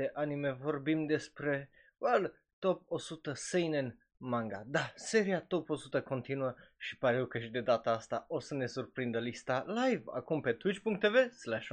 de anime vorbim despre, well, top 100 seinen manga. Da, seria top 100 continuă și pare eu că și de data asta o să ne surprindă lista live acum pe twitch.tv slash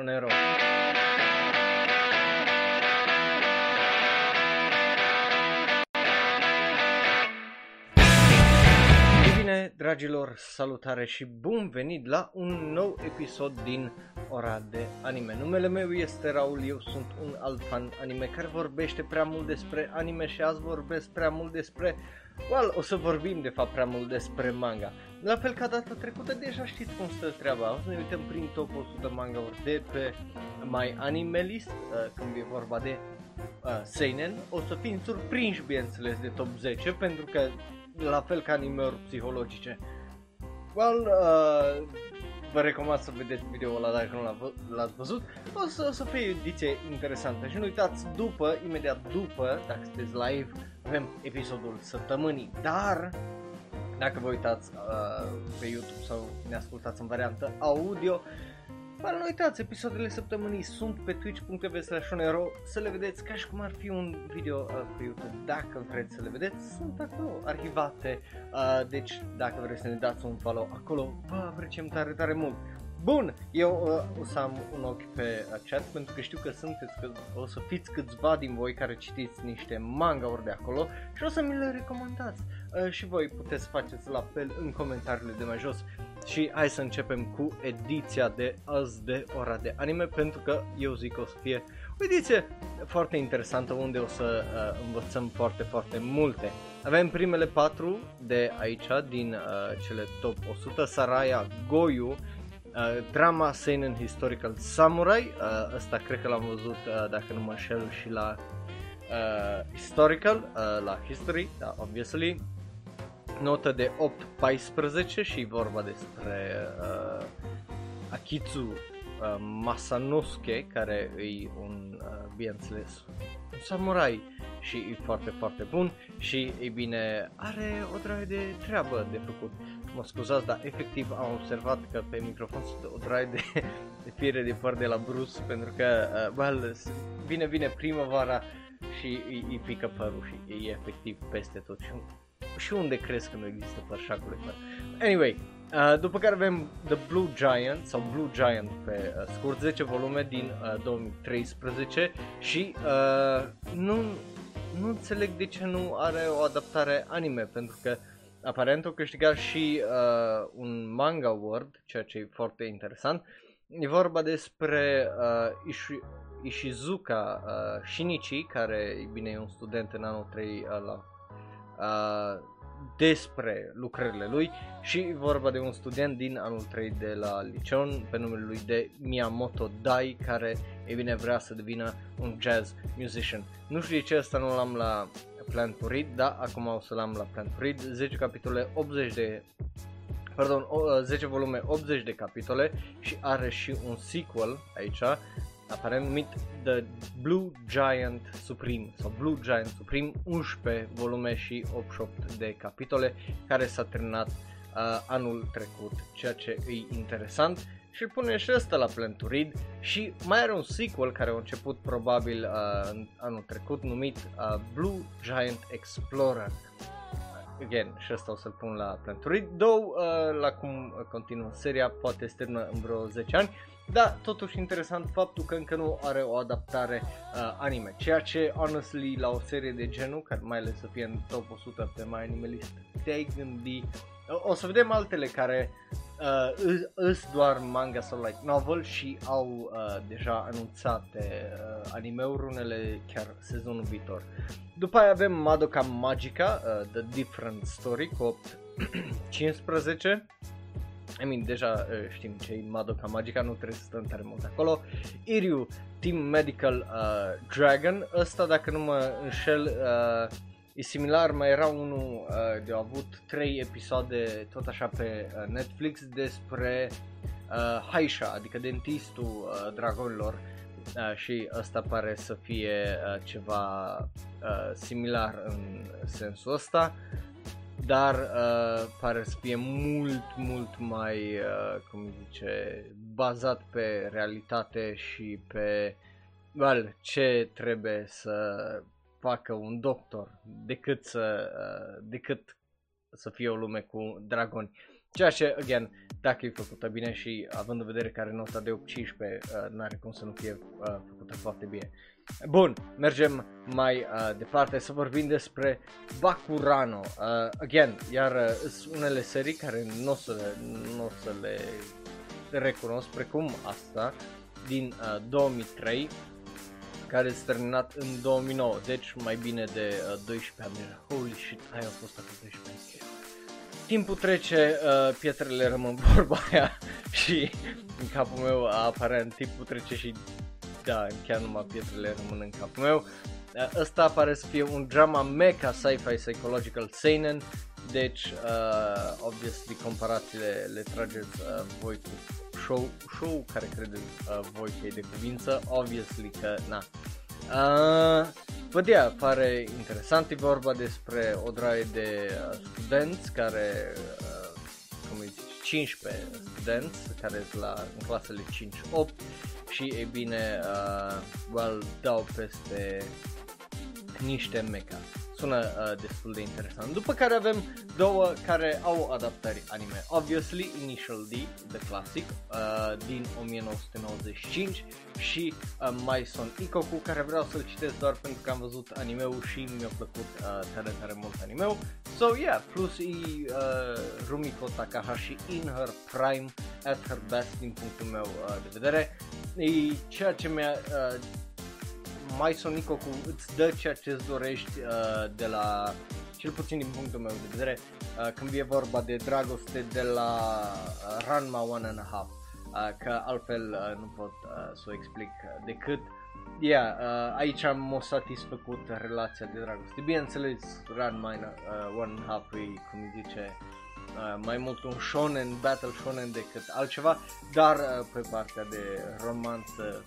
bine, dragilor, salutare și bun venit la un nou episod din Ora de Anime. Numele meu este Raul, eu sunt un alt fan anime care vorbește prea mult despre anime și azi vorbesc prea mult despre... Well, o să vorbim de fapt prea mult despre manga. La fel ca data trecută, deja știți cum stă treaba. O să ne uităm prin top 100 manga-uri de pe My Anime List, uh, când e vorba de uh, Seinen. O să fim surprinși, bineînțeles, de top 10, pentru că la fel ca anime psihologice. Well, uh, vă recomand să vedeți video ăla dacă nu l-ați văzut. O să, o să fie o ediție interesantă și nu uitați, după, imediat după, dacă sunteți live, avem episodul săptămânii. Dar, dacă vă uitați uh, pe YouTube sau ne ascultați în variantă audio, dar nu uitați, episoadele săptămânii sunt pe twitch.tv slash să le vedeți ca și cum ar fi un video uh, pe YouTube. Dacă vreți să le vedeți, sunt acolo arhivate. Uh, deci dacă vreți să ne dați un follow acolo, vă apreciem tare, tare mult. Bun, eu uh, o să am un ochi pe uh, chat pentru că știu că sunteți, că o să fiți câțiva din voi care citiți niște manga-uri de acolo și o să mi le recomandați. Uh, și voi puteți faceți la fel în comentariile de mai jos. Și hai să începem cu ediția de azi de ora de anime pentru că eu zic că o să fie o ediție foarte interesantă unde o să uh, învățăm foarte, foarte multe. Avem primele patru de aici din uh, cele top 100, Saraya Goyu, uh, drama Seinen Historical Samurai, uh, ăsta cred că l-am văzut uh, dacă nu mă înșel și la uh, Historical, uh, la History, da, obviously, notă de 8-14 și vorba despre uh, Akitsu uh, Masanosuke, care e un, uh, bineînțeles, un samurai și e foarte, foarte bun și, e bine, are o draie de treabă de făcut. Mă scuzați, dar efectiv am observat că pe microfon sunt o draie de, de fire de păr de la Bruce, pentru că, uh, well, vine, vine primăvara și îi, îi pică părul și e efectiv peste tot și și unde crezi că nu există părșacul ăsta? Anyway, uh, după care avem The Blue Giant sau Blue Giant pe uh, scurt 10 volume din uh, 2013 și uh, nu, nu înțeleg de ce nu are o adaptare anime pentru că aparent o câștigat și uh, un manga award, ceea ce e foarte interesant. E vorba despre uh, Ishi, Ishizuka uh, Shinichi, care e bine e un student în anul 3 uh, la uh, despre lucrările lui și vorba de un student din anul 3 de la Liceon pe numele lui de Miyamoto Dai care e bine vrea să devină un jazz musician. Nu știu de ce asta nu l-am la Plan to Read, dar acum o să l-am la Plan to Read, 10 capitole, 80 de pardon, 10 volume, 80 de capitole și are și un sequel aici aparent numit The Blue Giant Supreme sau Blue Giant Supreme, 11 volume și 88 de capitole care s-a terminat uh, anul trecut, ceea ce e interesant. Și îl pune și ăsta la Plan to Read și mai are un sequel care a început probabil uh, în anul trecut numit uh, Blue Giant Explorer. Again, și asta o să-l pun la Plan to Read, două uh, la cum continuă seria, poate se termină în vreo 10 ani da, totuși interesant faptul că încă nu are o adaptare uh, anime, ceea ce, honestly, la o serie de genul, care mai ales să fie în top 100 pe mai anime list, te-ai gândi... O să vedem altele care uh, îs doar manga sau like novel și au uh, deja anunțate uh, anime-uri, unele chiar sezonul viitor. După aia avem Madoka Magica, uh, The Different Story, cu 8 15 I mean, deja uh, știm ce e Madoka Magica, nu trebuie să stăm tare mult acolo. Iryu, Team Medical uh, Dragon, ăsta dacă nu mă înșel uh, e similar, mai era unul uh, de avut trei episoade tot așa pe uh, Netflix despre uh, Haisha, adică dentistul uh, dragonilor uh, și ăsta pare să fie uh, ceva uh, similar în sensul ăsta. Uh, dar uh, pare să fie mult, mult mai, uh, cum zice, bazat pe realitate și pe well, ce trebuie să facă un doctor decât să, uh, decât să fie o lume cu dragoni. Ceea ce, again, dacă e făcută bine și având în vedere că are nota de 8-15, uh, n-are cum să nu fie uh, făcută foarte bine. Bun, mergem mai uh, departe să vorbim despre Bakurano. Uh, again, iar uh, sunt unele serii care nu o să, n-o să le recunosc, precum asta, din uh, 2003, care s-a terminat în 2009, deci mai bine de uh, 12 ani. Holy shit, aia a fost acum 12 ani. Timpul trece, uh, pietrele rămân vorba aia și în capul meu aparent timpul trece și da, chiar numai pietrele rămân în capul meu. Uh, ăsta pare să fie un drama mecha sci-fi psychological seinen, deci uh, obviously comparațiile le trageți uh, voi cu show, show care credeți uh, voi că e de cuvință, obviously că na. Uh, Văd ea, pare interesant, e vorba despre o draie de uh, studenți care, uh, cum îi zice, 15 studenți care sunt la, în clasele 5-8 și e bine, uh, well, dau peste niște mecha sună uh, destul de interesant. După care avem două care au adaptări anime. Obviously, Initial D, The Classic, uh, din 1995 și uh, My Son Ikoku, care vreau să-l citesc doar pentru că am văzut animeul și mi-a plăcut uh, tare, tare mult animeul. So, yeah, plus e uh, Rumiko Takahashi in her prime, at her best din punctul meu uh, de vedere. E ceea ce mi-a uh, mai Sonico cu îți dă ceea ce îți dorești uh, de la, cel puțin din punctul meu de vedere, uh, când e vorba de dragoste de la uh, Ranma One and a Half, uh, că altfel uh, nu pot uh, să o explic decât Yeah, uh, aici am satisfăcut relația de dragoste. Bineînțeles, Ranma uh, One and a Half e, cum zice, uh, mai mult un shonen, battle shonen decât altceva, dar uh, pe partea de romanță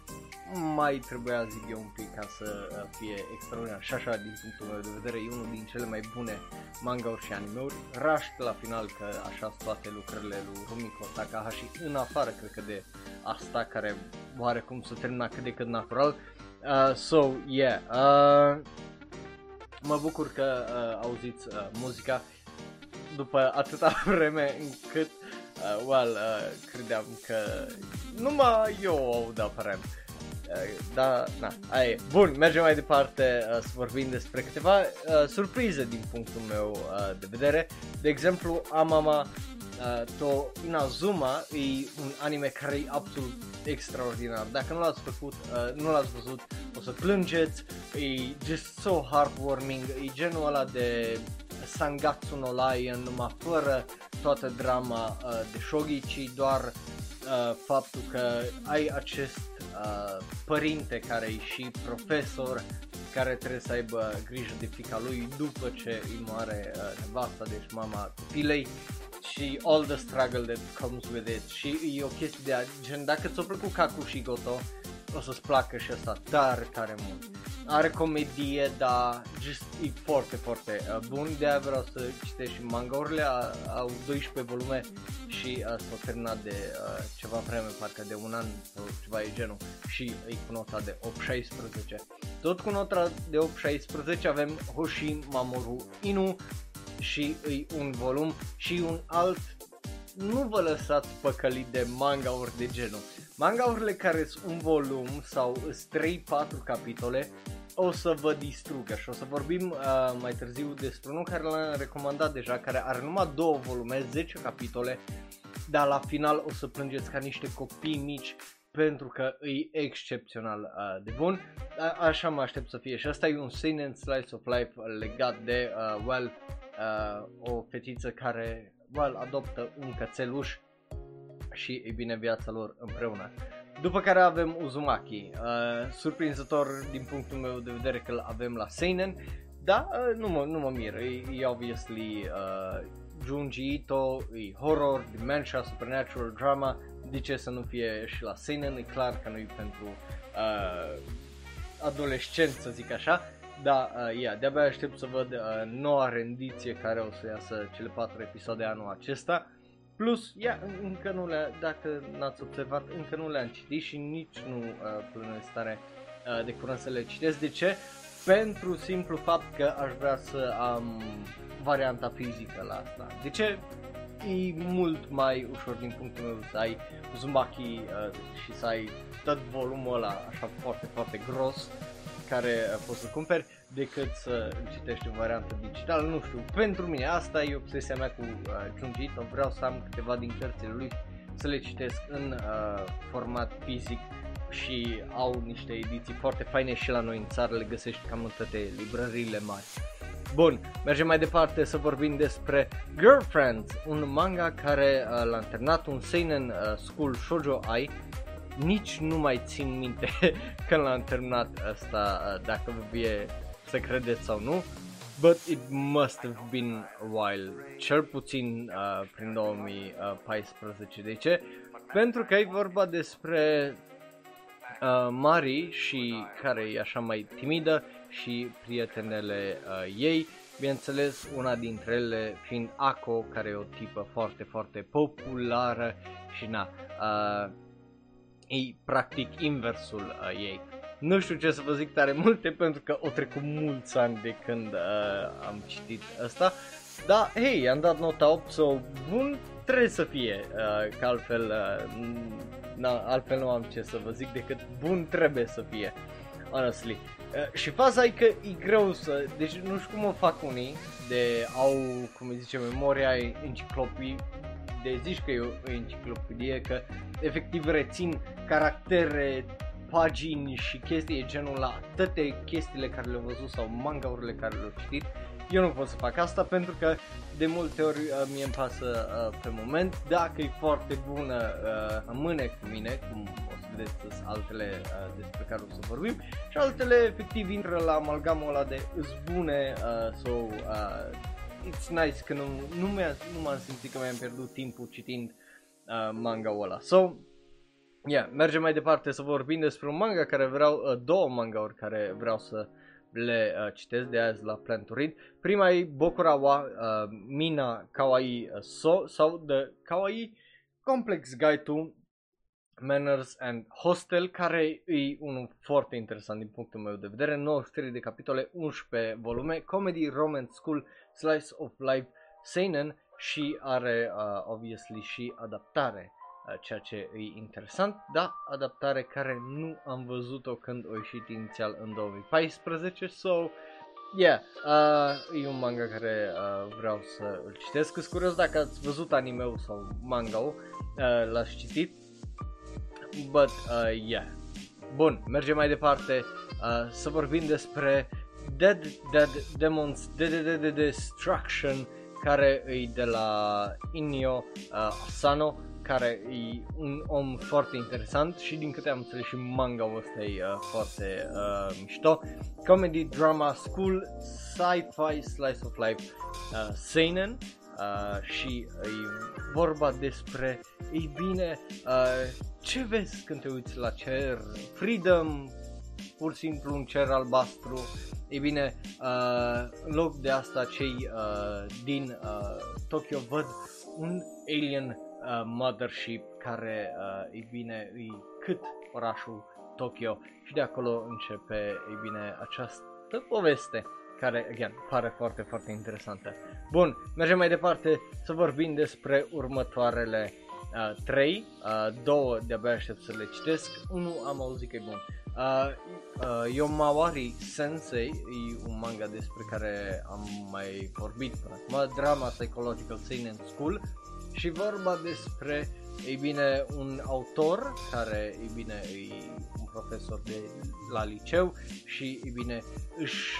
mai trebuia zic eu un pic ca să uh, fie extraordinar. Și așa din punctul meu de vedere e unul din cele mai bune manga-uri și anime-uri. Rașt la final că așa sunt toate lucrările lui Rumiko Takahashi în afară cred că de asta care oarecum să termina cât de cât natural. Uh, so yeah uh, mă bucur că uh, auziți uh, muzica după atâta vreme încât uh, well, uh, credeam că numai eu o aud aparent da, na, aia e. Bun, mergem mai departe uh, să vorbim despre câteva uh, surprize din punctul meu uh, de vedere. De exemplu, Amama uh, to Inazuma e un anime care e absolut extraordinar. Dacă nu l-ați făcut, uh, nu l-ați văzut, o să plângeți. E just so heartwarming. E genul ăla de Sangatsu no Lion, numai fără toată drama uh, de shogi, ci doar uh, faptul că ai acest uh, părinte care e și profesor care trebuie să aibă grijă de fica lui după ce îi moare uh, nevasta, deci mama copilei. Și all the struggle that comes with it. Și e o chestie de a, gen dacă ți-a plăcut Kaku și Goto o să-ți placă și asta tare, tare mult. Are comedie, dar just e foarte, foarte uh, bun, de aia vreau să citești și manga-urile, au 12 volume și uh, s-au terminat de uh, ceva vreme, parcă de un an sau ceva e genul și e cu nota de 8-16. Tot cu nota de 8-16 avem Hoshi Mamoru Inu și e un volum și un alt nu vă lăsați păcălit de manga-uri de genul. Manga-urile care sunt un volum sau 3-4 capitole o să vă distrugă și o să vorbim uh, mai târziu despre unul care l-am recomandat deja, care are numai două volume, 10 capitole, dar la final o să plângeți ca niște copii mici pentru că e excepțional uh, de bun. A- așa mă aștept să fie și asta e un seinen slice of life legat de, uh, well, uh, o fetiță care, well, adoptă un cățeluș și, e bine, viața lor împreună. După care avem Uzumaki, uh, surprinzător din punctul meu de vedere că îl avem la Seinen, da, uh, nu, mă, nu mă mir, e, e obviously uh, Junji Ito, e horror, dementia, supernatural drama, de ce să nu fie și la Seinen, e clar că nu e pentru uh, adolescenți, să zic așa, da, uh, yeah, de-abia aștept să văd uh, noua rendiție care o să iasă cele patru episoade anul acesta. Plus, ia, încă nu le dacă n-ați observat, încă nu le-am citit și nici nu uh, plănesc tare uh, de curând să le citesc. De ce? Pentru simplu fapt că aș vrea să am varianta fizică la asta. De ce? E mult mai ușor din punctul meu să ai Uzumaki uh, și să ai tot volumul ăla așa foarte, foarte gros care uh, poți să cumperi decât să citești o variantă digitală, nu știu, pentru mine asta e obsesia mea cu uh, Junji Ito, vreau să am câteva din cărțile lui să le citesc în uh, format fizic și au niște ediții foarte faine și la noi în țară le găsești cam în toate librăriile mari. Bun, mergem mai departe să vorbim despre Girlfriends, un manga care uh, l-a terminat, un seinen uh, school shoujo ai. Nici nu mai țin minte când l-am terminat asta, uh, dacă vă vie să credeți sau nu, but it must have been a while, cel puțin uh, prin 2014. De ce? Pentru că e vorba despre uh, Mari și care e așa mai timidă și prietenele uh, ei, bineînțeles una dintre ele fiind Ako, care e o tipă foarte, foarte populară și na, uh, e practic inversul uh, ei. Nu știu ce să vă zic tare multe pentru că o trecut mulți ani de când uh, am citit asta. Da, hei, am dat nota 8, so bun trebuie să fie, uh, că altfel, uh, na, altfel nu am ce să vă zic decât bun trebuie să fie, honestly. Uh, și faza e că e greu să, deci nu știu cum o fac unii de au, cum îi zice, memoria enciclopii, de zici că e o enciclopedie, că efectiv rețin caractere, pagini și chestii genul la toate chestiile care le-au văzut sau mangaurile care le-au citit. Eu nu pot să fac asta pentru că de multe ori uh, mie îmi pasă uh, pe moment. Dacă e foarte bună, uh, rămâne cu mine, cum o să vedeți altele uh, despre care o să vorbim. Și altele efectiv intră la amalgamul ăla de îs bune, uh, so uh, it's nice că nu, nu, mi-a, nu m-am simțit că mi-am pierdut timpul citind uh, manga-ul ăla. So, Yeah, mergem mai departe să vorbim despre un manga care vreau, uh, două mangauri care vreau să le uh, citesc de azi la Plan to Read. Prima e Bokurawa uh, Mina Kawaii uh, So sau The Kawaii Complex Guide to Manners and Hostel, care e unul foarte interesant din punctul meu de vedere, 93 de capitole, 11 volume, comedy, romance, school, slice of life, seinen și are uh, obviously și adaptare. Uh, ceea ce e interesant, da, adaptare care nu am văzut-o când o ieșit inițial în 2014, so, yeah, uh, e un manga care uh, vreau să îl citesc, sunt curios dacă ați văzut anime sau manga-ul, uh, l-ați citit, but, uh, yeah, bun, mergem mai departe uh, să vorbim despre Dead Dead Demons Dead Dead Dead Destruction, care e de la Inyo uh, Asano, care e un om foarte interesant și din câte am înțeles și manga-ul ăsta e uh, foarte uh, mișto. Comedy, drama, school, sci-fi, slice of life, uh, seinen uh, și e vorba despre, ei bine, uh, ce vezi când te uiți la cer, freedom, pur și simplu un cer albastru, ei bine, uh, în loc de asta cei uh, din uh, Tokyo văd un alien uh, mothership care, uh, e bine, e cât orașul Tokyo și de acolo începe, e bine, această poveste care, again, pare foarte, foarte interesantă. Bun, mergem mai departe să vorbim despre următoarele uh, trei, uh, două de-abia aștept să le citesc, unul am auzit că e bun. Uh, uh, Yomawari Sensei e un manga despre care am mai vorbit până acum, drama psychological seinen school și vorba despre, ei bine, un autor care, ei bine, e un profesor de, la liceu și, ei bine, își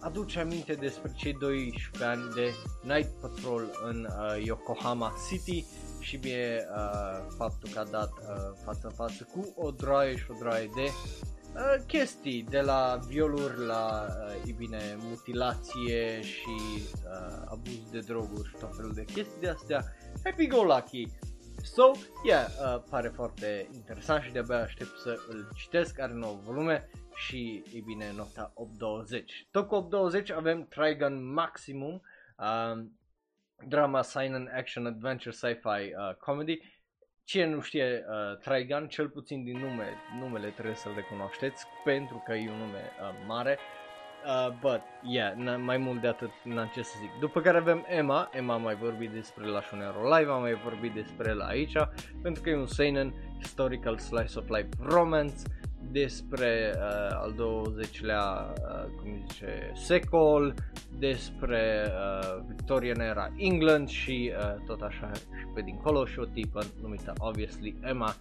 aduce aminte despre cei 12 ani de Night Patrol în uh, Yokohama City și bine uh, faptul că a dat uh, față-față cu o droaie și o droaie de uh, chestii, de la violuri la, uh, bine, mutilație și uh, abuz de droguri și tot felul de chestii de astea happy go lucky. So, yeah, uh, pare foarte interesant și de-abia aștept să îl citesc, are 9 volume și, e bine, nota 820. Tot cu 820 avem Trigon Maximum, uh, drama, sign and action, adventure, sci-fi, uh, comedy. Cine nu știe uh, Trigun, cel puțin din nume, numele trebuie să-l recunoașteți pentru că e un nume uh, mare. Uh, but, yeah, n- mai mult de atât n-am ce să zic. După care avem Emma, Emma a mai vorbit despre la Shonero Live, am mai vorbit despre el aici, pentru că e un seinen historical slice of life romance despre uh, al 20-lea, uh, cum zice, secol, despre uh, Victorian era England și uh, tot așa și pe dincolo și o tipă numită obviously Emma,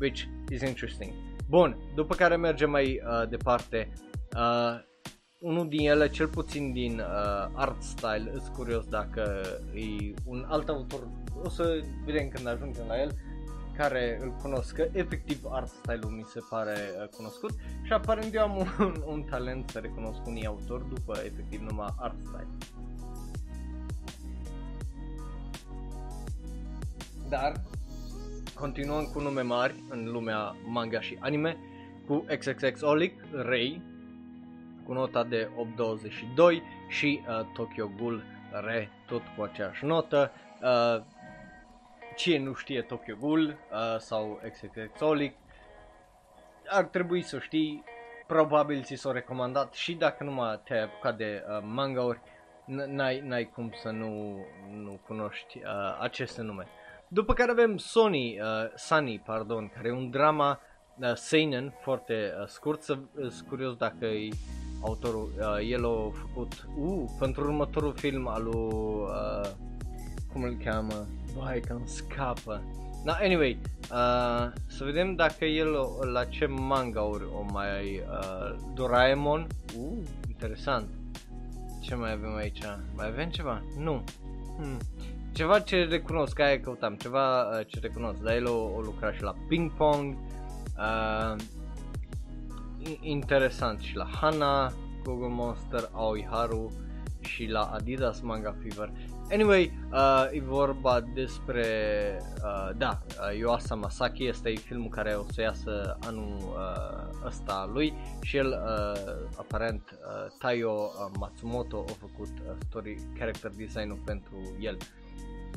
which is interesting. Bun, după care mergem mai uh, departe, uh, unul din ele, cel puțin din uh, art style, îs curios dacă e un alt autor, o să vedem când ajungem la el, care îl cunosc, că efectiv art style-ul mi se pare uh, cunoscut și aparent eu am un, un talent să recunosc unii autori după efectiv numai art style. Dar continuăm cu nume mari în lumea manga și anime cu XXX Olic, Rei, cu nota de 8.22 și uh, Tokyo Ghoul Re, tot cu aceeași notă. Uh, cine nu știe Tokyo Ghoul uh, sau Exolic, ar trebui să știi, probabil ți s-au recomandat și dacă nu mai te-ai apucat de uh, manga-uri, n-ai, n-ai cum să nu, nu cunoști uh, aceste nume. După care avem Sony, uh, Sunny, pardon, care e un drama uh, seinen foarte uh, scurt, să uh, curios dacă e autorul, uh, el a făcut, uh, pentru următorul film al lui, uh, cum îl cheamă, Vai că scapă. Na, anyway, uh, să vedem dacă el la ce manga-uri o mai... Uh, Doraemon. Uh, interesant. Ce mai avem aici? Mai avem ceva? Nu. Hmm. Ceva ce recunosc, aia căutam, ceva uh, ce recunosc, dar el o, o lucra și la ping pong, uh, interesant și la Hana, Google Monster, Aoi Haru și la Adidas Manga Fever. Anyway, uh, e vorba despre, uh, da, uh, Yoasa Masaki, este filmul care o să iasă anul uh, ăsta lui și el, uh, aparent, uh, Taiyo uh, Matsumoto a făcut uh, story character design-ul pentru el,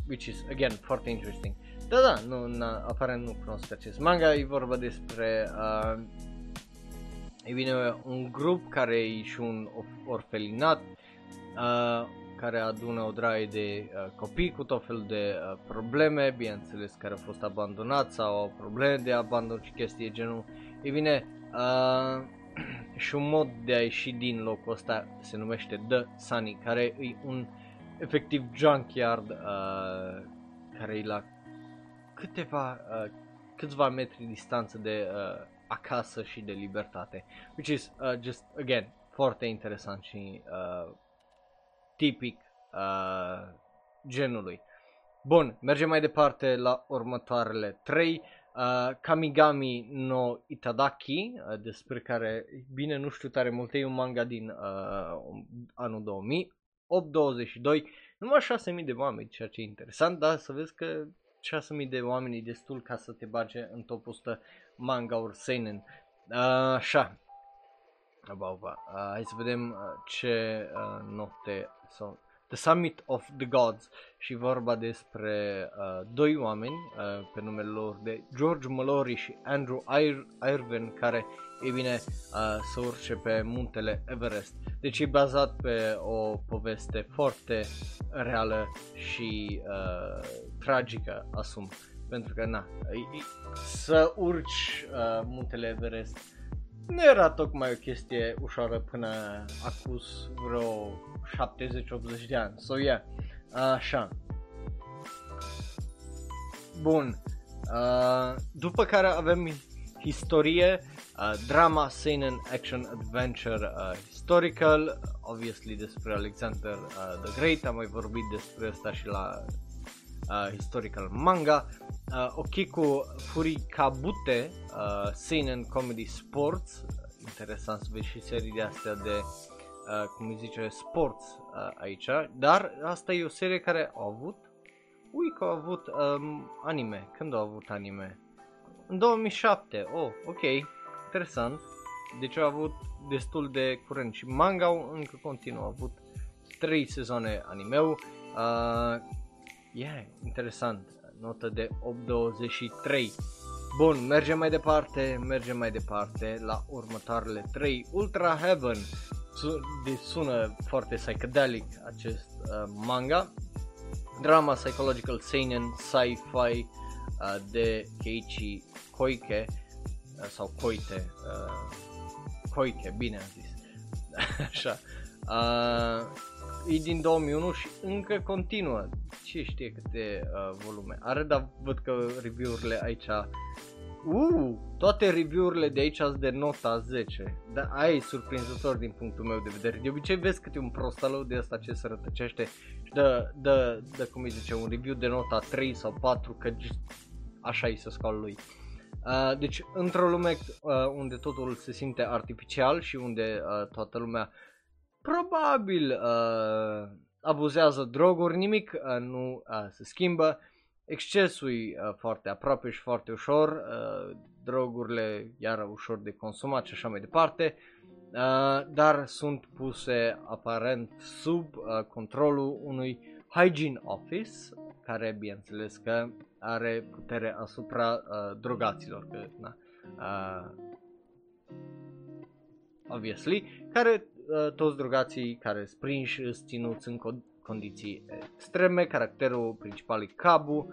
which is, again, foarte interesting. Da, da, nu, na, aparent nu cunosc acest manga, e vorba despre, uh, e bine, un grup care e și un orfelinat, uh, care adună o draie de uh, copii cu tot felul de uh, probleme, bineînțeles care au fost abandonați sau au probleme de abandon și chestii genul. E bine, uh, și un mod de a ieși din locul ăsta se numește The Sunny, care e un efectiv junkyard uh, care e la câteva, uh, câțiva metri distanță de uh, acasă și de libertate. Which is uh, just, again, foarte interesant și uh, tipic uh, genului. Bun, mergem mai departe la următoarele 3. Uh, Kamigami no Itadaki, uh, despre care, bine, nu știu tare multe, e un manga din uh, anul 2000, 822, numai 6000 de oameni, ceea ce e interesant, dar să vezi că 6000 de oameni e destul ca să te bage în topul ăsta manga-uri seinen. Uh, așa, Aba, Uh, hai să vedem uh, ce uh, note sau The Summit of the Gods și vorba despre uh, doi oameni uh, pe numele lor de George Mallory și Andrew Ir- Irvin care, e bine, uh, să urce pe muntele Everest. Deci e bazat pe o poveste foarte reală și uh, tragică, asum. Pentru că, na, e, e, să urci uh, muntele Everest nu era tocmai o chestie ușoară până acus vreo 70-80 de ani. So, yeah. Așa. Bun. Uh, după care avem historie, uh, drama, seinen, action, adventure, uh, historical, obviously despre Alexander uh, the Great, am mai vorbit despre asta și la uh, historical manga. Uh, Okiku Furikabute, uh, seinen comedy sports, interesant să vezi și serii de astea de uh, cum îi zice, sports uh, aici, dar asta e o serie care a avut, ui că a avut um, anime, când a avut anime? În 2007, oh, ok, interesant, deci a avut destul de curent și manga încă continuă, a avut 3 sezoane animeu, uh, yeah, interesant, notă de 8.23. Bun, mergem mai departe, mergem mai departe la următoarele 3. Ultra Heaven, de sună foarte psychedelic acest uh, manga. Drama psychological seinen sci-fi uh, de Keiichi Koike uh, sau Koite, uh, Koike, bine am zis. Așa. Uh, e din 2001 și încă continuă. Ce știe câte uh, volume are, dar văd că review-urile aici Uh, toate review-urile de aici sunt de nota 10. Dar aia e surprinzător din punctul meu de vedere. De obicei vezi câte un prostalău de asta ce se rătăcește și dă, dă, dă, cum îi zice, un review de nota 3 sau 4, că așa e să scaul lui. Uh, deci, într-o lume uh, unde totul se simte artificial și unde uh, toată lumea probabil uh, abuzează droguri, nimic uh, nu uh, se schimbă, excesul e uh, foarte aproape și foarte ușor, uh, drogurile iar ușor de consumat și așa mai departe, uh, dar sunt puse aparent sub uh, controlul unui hygiene office, care bineînțeles că are putere asupra uh, drogaților, că, na, uh, obviously, care uh, toți drogații care sprinși sunt ținuți în condiții extreme. Caracterul principal e Cabu,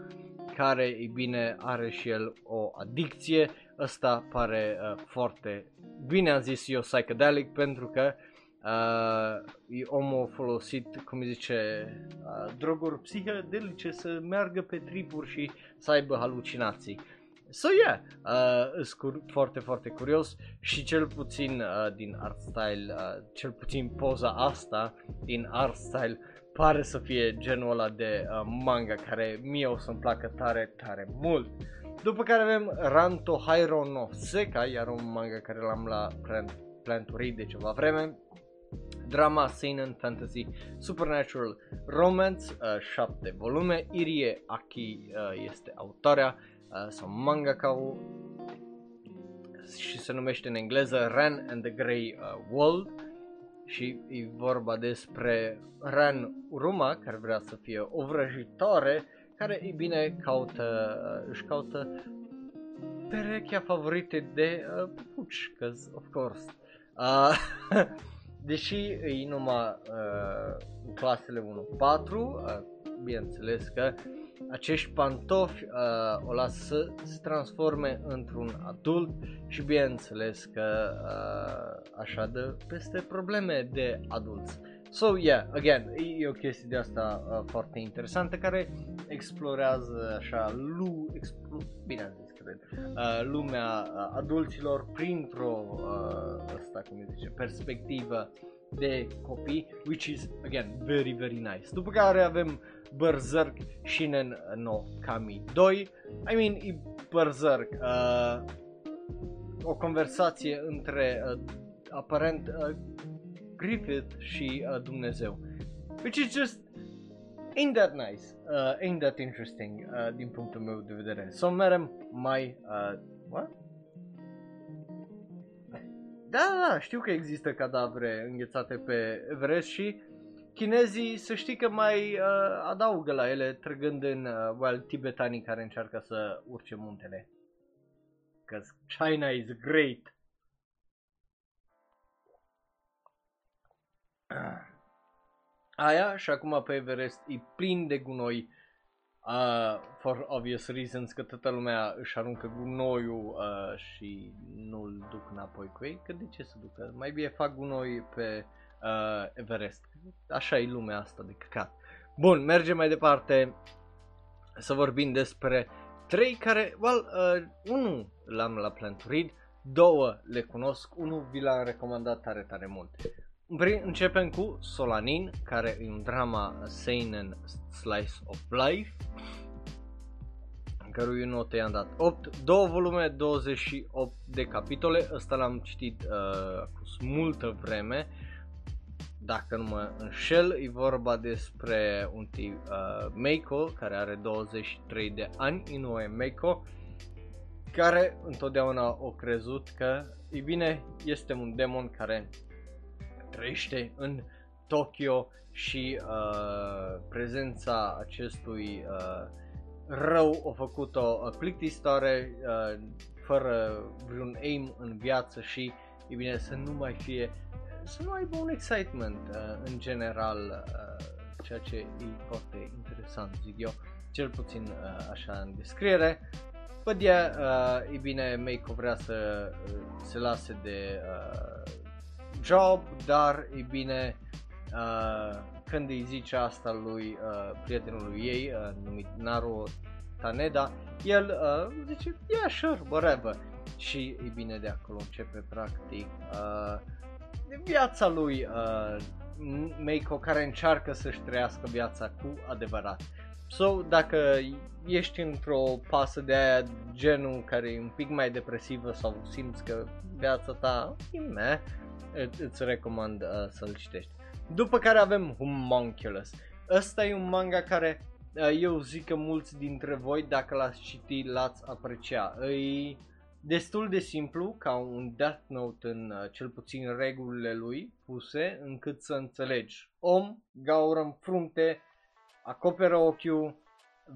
care, e bine, are și el o adicție. Ăsta pare uh, foarte, bine am zis eu, psychedelic, pentru că uh, e omul folosit, cum zice, uh, droguri psihedelice să meargă pe tripuri și să aibă halucinații. So yeah, uh, sunt foarte, foarte curios și cel puțin uh, din art style, uh, cel puțin poza asta din art style pare să fie genul ăla de uh, manga care mie o să-mi placă tare, tare mult. După care avem Ranto Hairo no Seka, iar un manga care l-am la plan, plan to read de ceva vreme. Drama, Seinen, Fantasy, Supernatural, Romance, uh, 7 volume. Irie Aki uh, este autoarea uh, sau manga și se numește în engleză Ran and the Grey uh, World și e vorba despre Ran Uruma, care vrea să fie o vrăjitoare, care, e bine, caută, își caută perechea favorite de uh, puci, cause of course. Uh, deși e numai uh, în clasele 1-4, uh, bineînțeles că acești pantofi uh, o lasă să se transforme într-un adult și bineînțeles că uh, așa dă peste probleme de adulți. So, yeah, again, e o chestie de asta uh, foarte interesantă care explorează așa, lu, explo, bine am zis, cred, uh, lumea uh, adulților printr-o, uh, asta, cum zice, perspectivă de copii, which is, again, very, very nice. După care avem Berserk Shinen no Kami 2. I mean, e Berserk. Uh, o conversație între uh, aparent uh, Griffith și uh, Dumnezeu. Which is just ain't that nice, uh, ain't that interesting uh, din punctul meu de vedere. So merem mai, uh, what? Da, da, știu că există cadavre înghețate pe Everest și chinezii să știi că mai uh, adaugă la ele trăgând în, uh, well, tibetanii care încearcă să urce muntele. Cause China is great. Aia și acum pe Everest e plin de gunoi uh, for obvious reasons că toată lumea își aruncă gunoiul uh, și nu-l duc înapoi cu ei, că de ce să ducă? Mai bine fac gunoi pe uh, Everest. Așa e lumea asta de căcat. Bun, mergem mai departe să vorbim despre trei care, well, uh, unul l-am la Plan to Read, două le cunosc, unul vi l-am recomandat tare, tare mult. Începem cu Solanin, care e un drama seinen slice of life, în cărui note i-am dat 8, două volume, 28 de capitole, ăsta l-am citit uh, cu multă vreme, dacă nu mă înșel, e vorba despre un tip uh, Meiko, care are 23 de ani, Inoue Meiko, care întotdeauna o crezut că, e bine, este un demon care trăiește în Tokyo și uh, prezența acestui uh, rău a făcut-o uh, plictisitoare, uh, fără vreun aim în viață și e bine să nu mai fie, să nu aibă un excitement uh, în general, uh, ceea ce e foarte interesant, zic eu, cel puțin uh, așa în descriere. But yeah, uh, e bine, Meiko vrea să uh, se lase de uh, job, dar e bine, uh, când îi zice asta lui uh, prietenului ei, uh, numit Naru Taneda, el uh, zice, yeah, sure, whatever. Și e bine, de acolo începe practic uh, viața lui uh, Meiko care încearcă să-și trăiască viața cu adevărat. So, dacă ești într-o pasă de aia genul care e un pic mai depresivă sau simți că viața ta e meh, îți recomand uh, să-l citești. După care avem Homunculus. Ăsta e un manga care uh, eu zic că mulți dintre voi, dacă l-ați citit, l-ați aprecia. E destul de simplu, ca un Death Note în uh, cel puțin regulile lui puse, încât să înțelegi. Om, gaură în frunte, acoperă ochiul,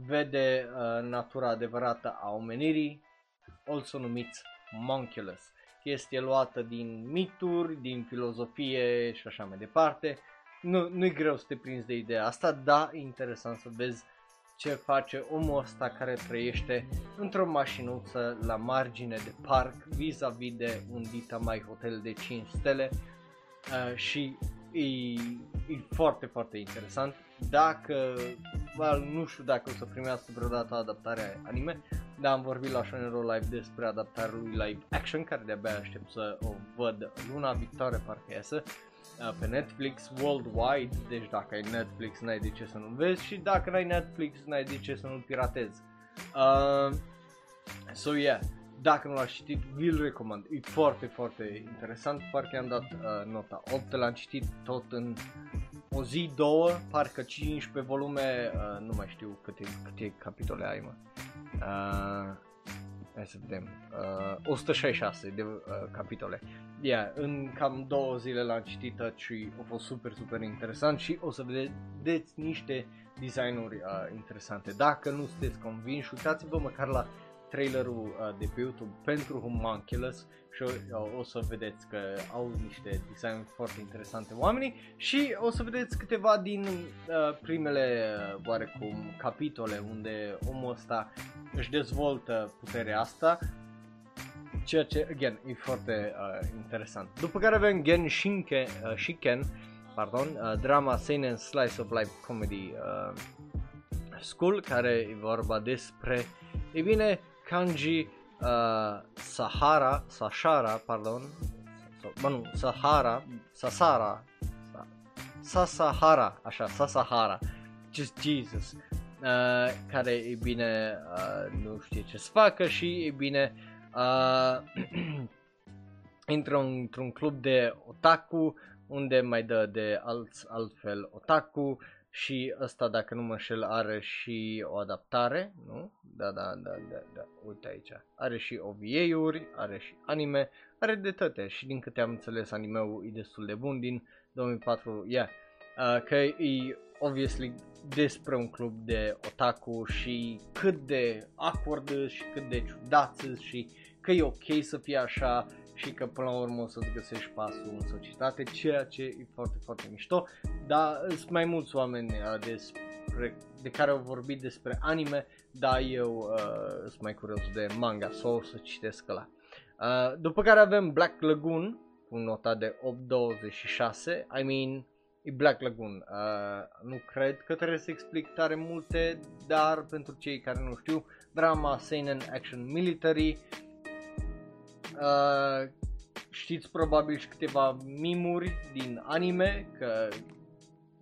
vede uh, natura adevărată a omenirii, also numiți Monculus. Chestie luată din mituri, din filozofie și așa mai departe. Nu, nu-i greu să te prinzi de ideea asta, dar e interesant să vezi ce face omul ăsta care trăiește într-o mașinuță la margine de parc vis-a-vis de un dita mai hotel de 5 stele uh, și e, e foarte, foarte interesant. Dacă, well, nu știu dacă o să primească vreodată adaptarea anime, dar am vorbit la Shonen Live despre adaptarea lui live action, care de-abia aștept să o văd luna viitoare, parcă iasă, uh, pe Netflix worldwide, deci dacă ai Netflix n-ai de ce să nu vezi și dacă n-ai Netflix n-ai de ce să nu piratezi. Uh, so yeah, dacă nu l-ați citit, vi-l recomand. E foarte, foarte interesant. Parcă am dat uh, nota 8, l-am citit tot în o zi, două, parcă 15 volume, uh, nu mai știu câte, câte capitole ai, mă. Uh, hai să vedem. Uh, 166 de uh, capitole. Yeah, în cam două zile l-am citit și a fost super, super interesant și o să vedeți niște designuri uh, interesante. Dacă nu sunteți convinși, uitați-vă măcar la trailerul uh, de pe YouTube pentru Homunculus și uh, o să vedeți că au niște design foarte interesante oamenii și o să vedeți câteva din uh, primele uh, oarecum capitole unde omul ăsta își dezvoltă puterea asta ceea ce, again, e foarte uh, interesant. După care avem Gen Shinke, uh, Shiken, pardon, uh, drama Seinen Slice of Life Comedy uh, School, care e vorba despre, e bine, kanji uh, Sahara, Sashara, pardon, bă nu, Sahara, Sasara, Sasahara, așa, Sasahara, just Jesus, uh, care e bine uh, nu știe ce să facă și e bine uh, intră într-un club de otaku unde mai dă de alți, altfel otaku și ăsta, dacă nu mă înșel, are și o adaptare, nu? Da, da, da, da, da, uite aici. Are și OVA-uri, are și anime, are de toate și din câte am înțeles anime-ul e destul de bun din 2004, yeah. Uh, că e obviously despre un club de otaku și cât de awkward și cât de ciudați și că e ok să fie așa și că până la urmă o să-ți găsești pasul în societate, ceea ce e foarte, foarte mișto, dar sunt mai mulți oameni uh, despre, de care au vorbit despre anime, dar eu uh, sunt mai curios de manga, sau o să citesc ăla. Uh, după care avem Black Lagoon, cu nota de 8.26, I mean, e Black Lagoon. Uh, nu cred că trebuie să explic tare multe, dar pentru cei care nu știu, drama Seinen Action Military, Uh, știți probabil și câteva mimuri din anime, că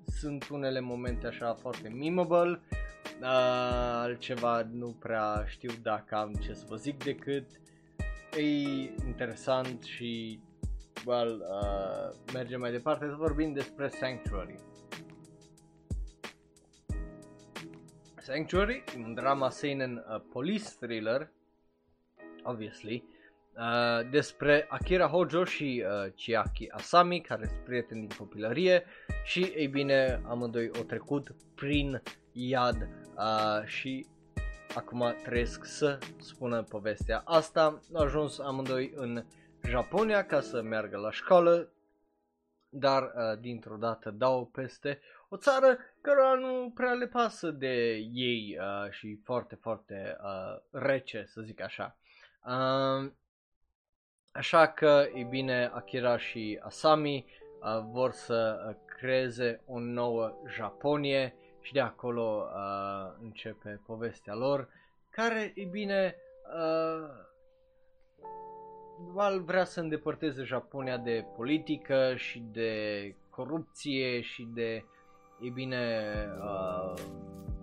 sunt unele momente așa foarte memeable. Uh, altceva nu prea știu dacă am ce să vă zic decât e interesant și well, uh, mergem mai departe să vorbim despre Sanctuary. Sanctuary, un drama seinen uh, police thriller, obviously, Uh, despre Akira Hojo și uh, Chiaki Asami, care sunt prieteni din copilărie și, ei bine, amândoi au trecut prin iad uh, și acum trăiesc să spună povestea asta. Au ajuns amândoi în Japonia ca să meargă la școală, dar uh, dintr-o dată dau peste o țară care nu prea le pasă de ei uh, și foarte, foarte uh, rece, să zic așa. Uh, așa că, e bine, Akira și Asami uh, vor să uh, creeze o nouă Japonie și de acolo uh, începe povestea lor, care, e bine, uh, Val vrea să îndepărteze Japonia de politică și de corupție și de, e bine, uh,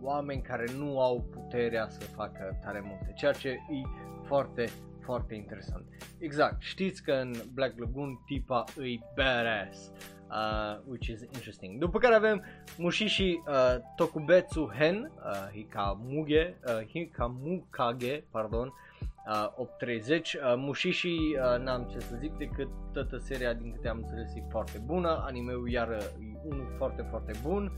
oameni care nu au puterea să facă tare multe, ceea ce e foarte, foarte interesant. Exact, știți că în Black Lagoon tipa îi badass, uh, which is interesting. După care avem Mushishi uh, Tokubetsu Hen, uh, Hikamuge, uh, Hikamukage, pardon, uh, 830. Uh, Mushishi uh, n-am ce să zic decât toată seria din câte am înțeles e foarte bună, animeul iară e unul foarte foarte bun.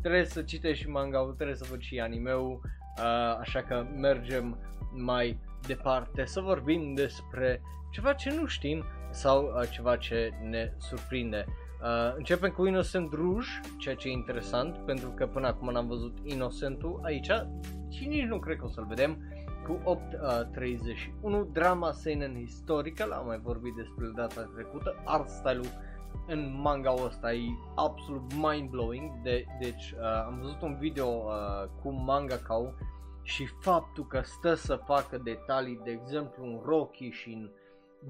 Trebuie să citești și manga trebuie să văd și animeul, uh, așa că mergem mai departe să vorbim despre ceva ce nu știm sau uh, ceva ce ne surprinde. Uh, începem cu Innocent Rouge, ceea ce e interesant, pentru că până acum n-am văzut Innocentul aici și nici nu cred că o să-l vedem cu 8.31, uh, drama seinen historical, am mai vorbit despre data trecută, art style-ul în manga ăsta e absolut mind-blowing, de, deci uh, am văzut un video uh, cu manga kau și faptul că stă să facă detalii, de exemplu în Rocky și în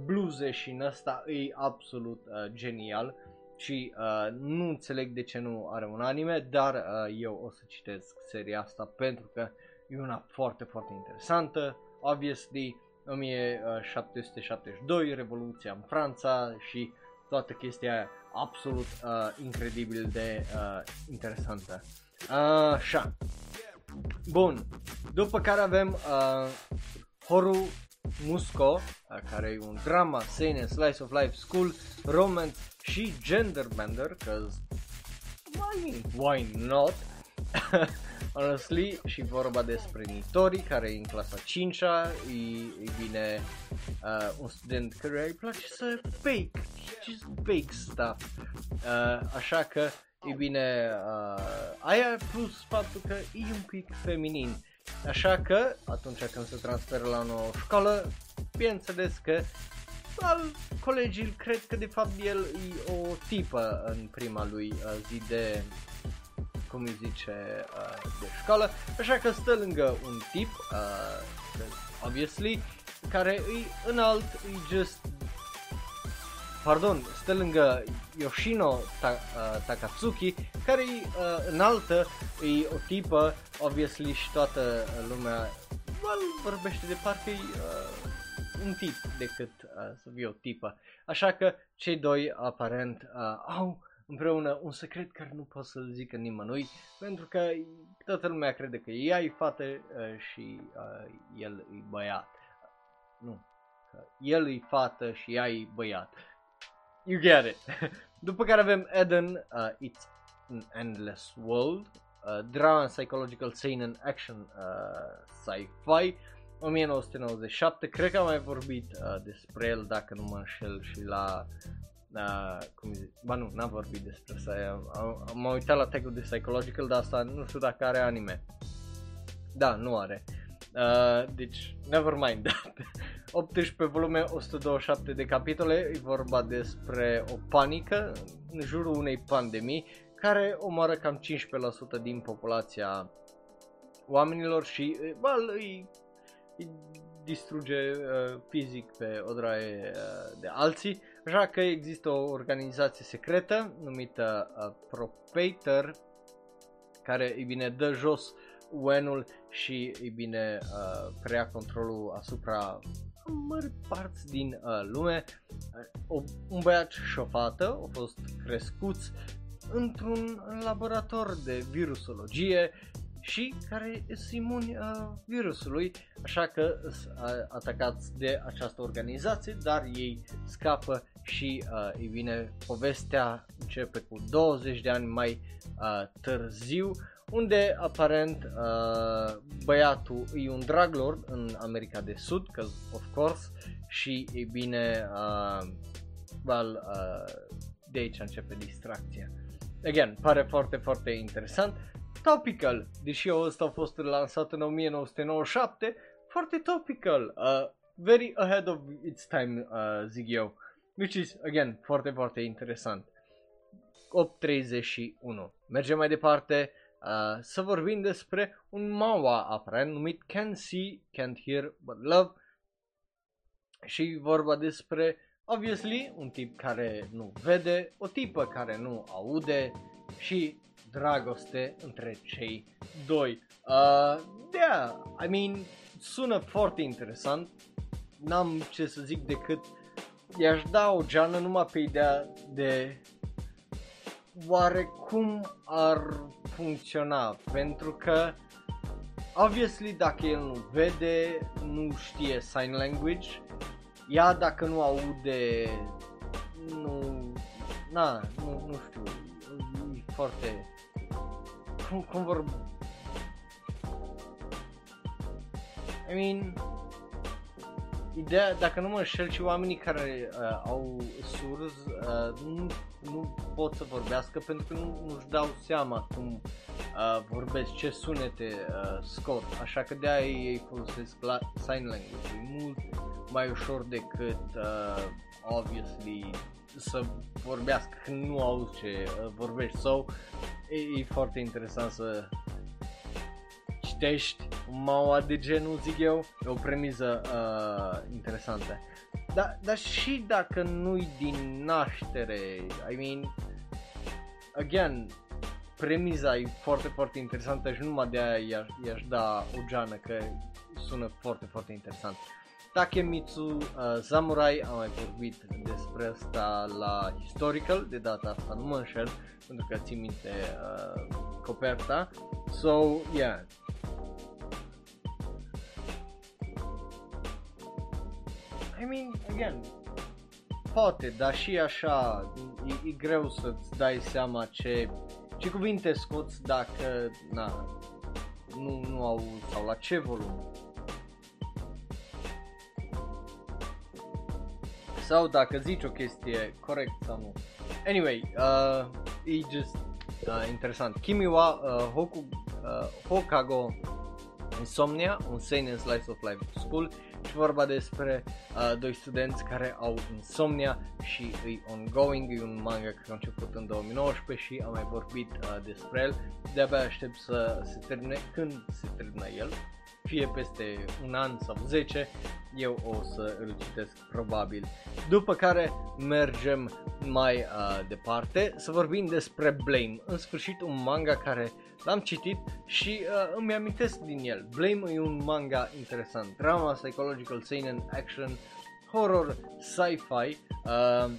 bluze și în ăsta e absolut uh, genial și uh, nu înțeleg de ce nu are un anime, dar uh, eu o să citesc seria asta pentru că e una foarte, foarte interesantă. Obviously, 1772, Revoluția în Franța și toată chestia aia absolut uh, incredibil de uh, interesantă. Uh, așa. Bun. După care avem uh, Horu Musco, uh, care e un drama, seinen, slice of life, school, romance și gender bender, cause I mean, why not? honestly, și vorba despre Nitori, care e în clasa 5-a, e, e bine uh, un student care îi place să fake, just fake stuff, uh, așa că e bine, uh, aia plus faptul că e un pic feminin, așa că atunci când se transferă la o nouă școală, bineînțeles că al colegii cred că de fapt el e o tipă în prima lui uh, zi de cum îi zice, uh, de școală, așa că stă lângă un tip, uh, obviously, care îi înalt, îi just pardon, stă lângă Yoshino Ta- uh, Takatsuki, care e uh, înaltă, e o tipă, obviously, și toată lumea well, vorbește de parcă e uh, un tip decât uh, să fie o tipă. Așa că cei doi aparent uh, au împreună un secret care nu pot să-l zică nimănui, pentru că toată lumea crede că ea e fată uh, și uh, el e băiat. Nu, că el e fată și ea e băiat. You get it. După care avem Eden, uh, It's an Endless World, uh, drama psychological seinen action uh, sci-fi, 1997, cred că am mai vorbit uh, despre el dacă nu mă înșel și la uh, cum zic, ba nu, n-am vorbit despre asta, am, am uitat la tag de Psychological, dar asta nu știu dacă are anime. Da, nu are. Uh, deci, never mind. 18 volume, 127 de capitole, e vorba despre o panică în jurul unei pandemii care omoară cam 15% din populația oamenilor și well, îi, îi distruge uh, fizic pe o draie uh, de alții Așa că există o organizație secretă numită uh, Propater care îi bine dă jos UN-ul și îi bine uh, preia controlul asupra mari parți din uh, lume. Uh, o, un băiat și o fată au fost crescuți într-un laborator de virusologie și care sunt imuni uh, virusului, așa că sunt uh, atacați de această organizație, dar ei scapă și uh, e bine, povestea începe cu 20 de ani mai uh, târziu, unde aparent uh, băiatul e un drug lord în America de Sud, că of course, și e bine, uh, well, uh, de aici începe distracția. Again, pare foarte, foarte interesant. Topical, deși eu ăsta a fost lansat în 1997, foarte topical, uh, very ahead of its time, uh, zic eu. Which is, again, foarte, foarte interesant. 8.31. Mergem mai departe uh, să vorbim despre un maua aparent numit Can't See, Can't Hear But Love și vorba despre, obviously, un tip care nu vede, o tipă care nu aude și dragoste între cei doi. Uh, yeah, I mean, sună foarte interesant. N-am ce să zic decât i-aș da o geană numai pe ideea de oare cum ar funcționa, pentru că obviously dacă el nu vede, nu știe sign language, ea dacă nu aude, nu, na, nu, nu știu, e foarte, cum, cum vor, I mean, ideea, dacă nu mă înșel și oamenii care uh, au surz uh, nu, nu pot să vorbească pentru că nu, nu-și dau seama cum uh, vorbesc, ce sunete uh, scot, așa că de-aia ei folosesc la sign language, e mult mai ușor decât uh, obviously să vorbească când nu auzi ce uh, vorbești, so e, e foarte interesant să citești un maua de genul, zic eu, e o premiză uh, interesantă. Dar da și dacă nu-i din naștere, I mean, again, premiza e foarte, foarte interesantă și numai de aia i-aș, i-aș da o geană, că sună foarte, foarte interesant. Takemitsu uh, Samurai, am mai vorbit despre asta la Historical, de data asta nu mă înșel, pentru că țin minte uh, coperta. So, yeah, I mean, again, poate, dar și așa e, e greu să-ți dai seama ce, ce cuvinte scoți dacă, na, nu, nu au, sau la ce volum. Sau dacă zici o chestie corect sau nu. Anyway, uh, e just uh, interesant. Kimiwa uh, Hoku, uh, Hokago Insomnia, un seinen slice of life school și vorba despre uh, doi studenți care au insomnia și e ongoing, e un manga care a început în 2019 și am mai vorbit uh, despre el. De-abia aștept să se termine când se termină el, fie peste un an sau 10, eu o să îl citesc probabil. După care mergem mai uh, departe să vorbim despre Blame, în sfârșit un manga care l-am citit și uh, îmi amintesc din el. Blame e un manga interesant, drama, psychological, seinen, action, horror, sci-fi, uh,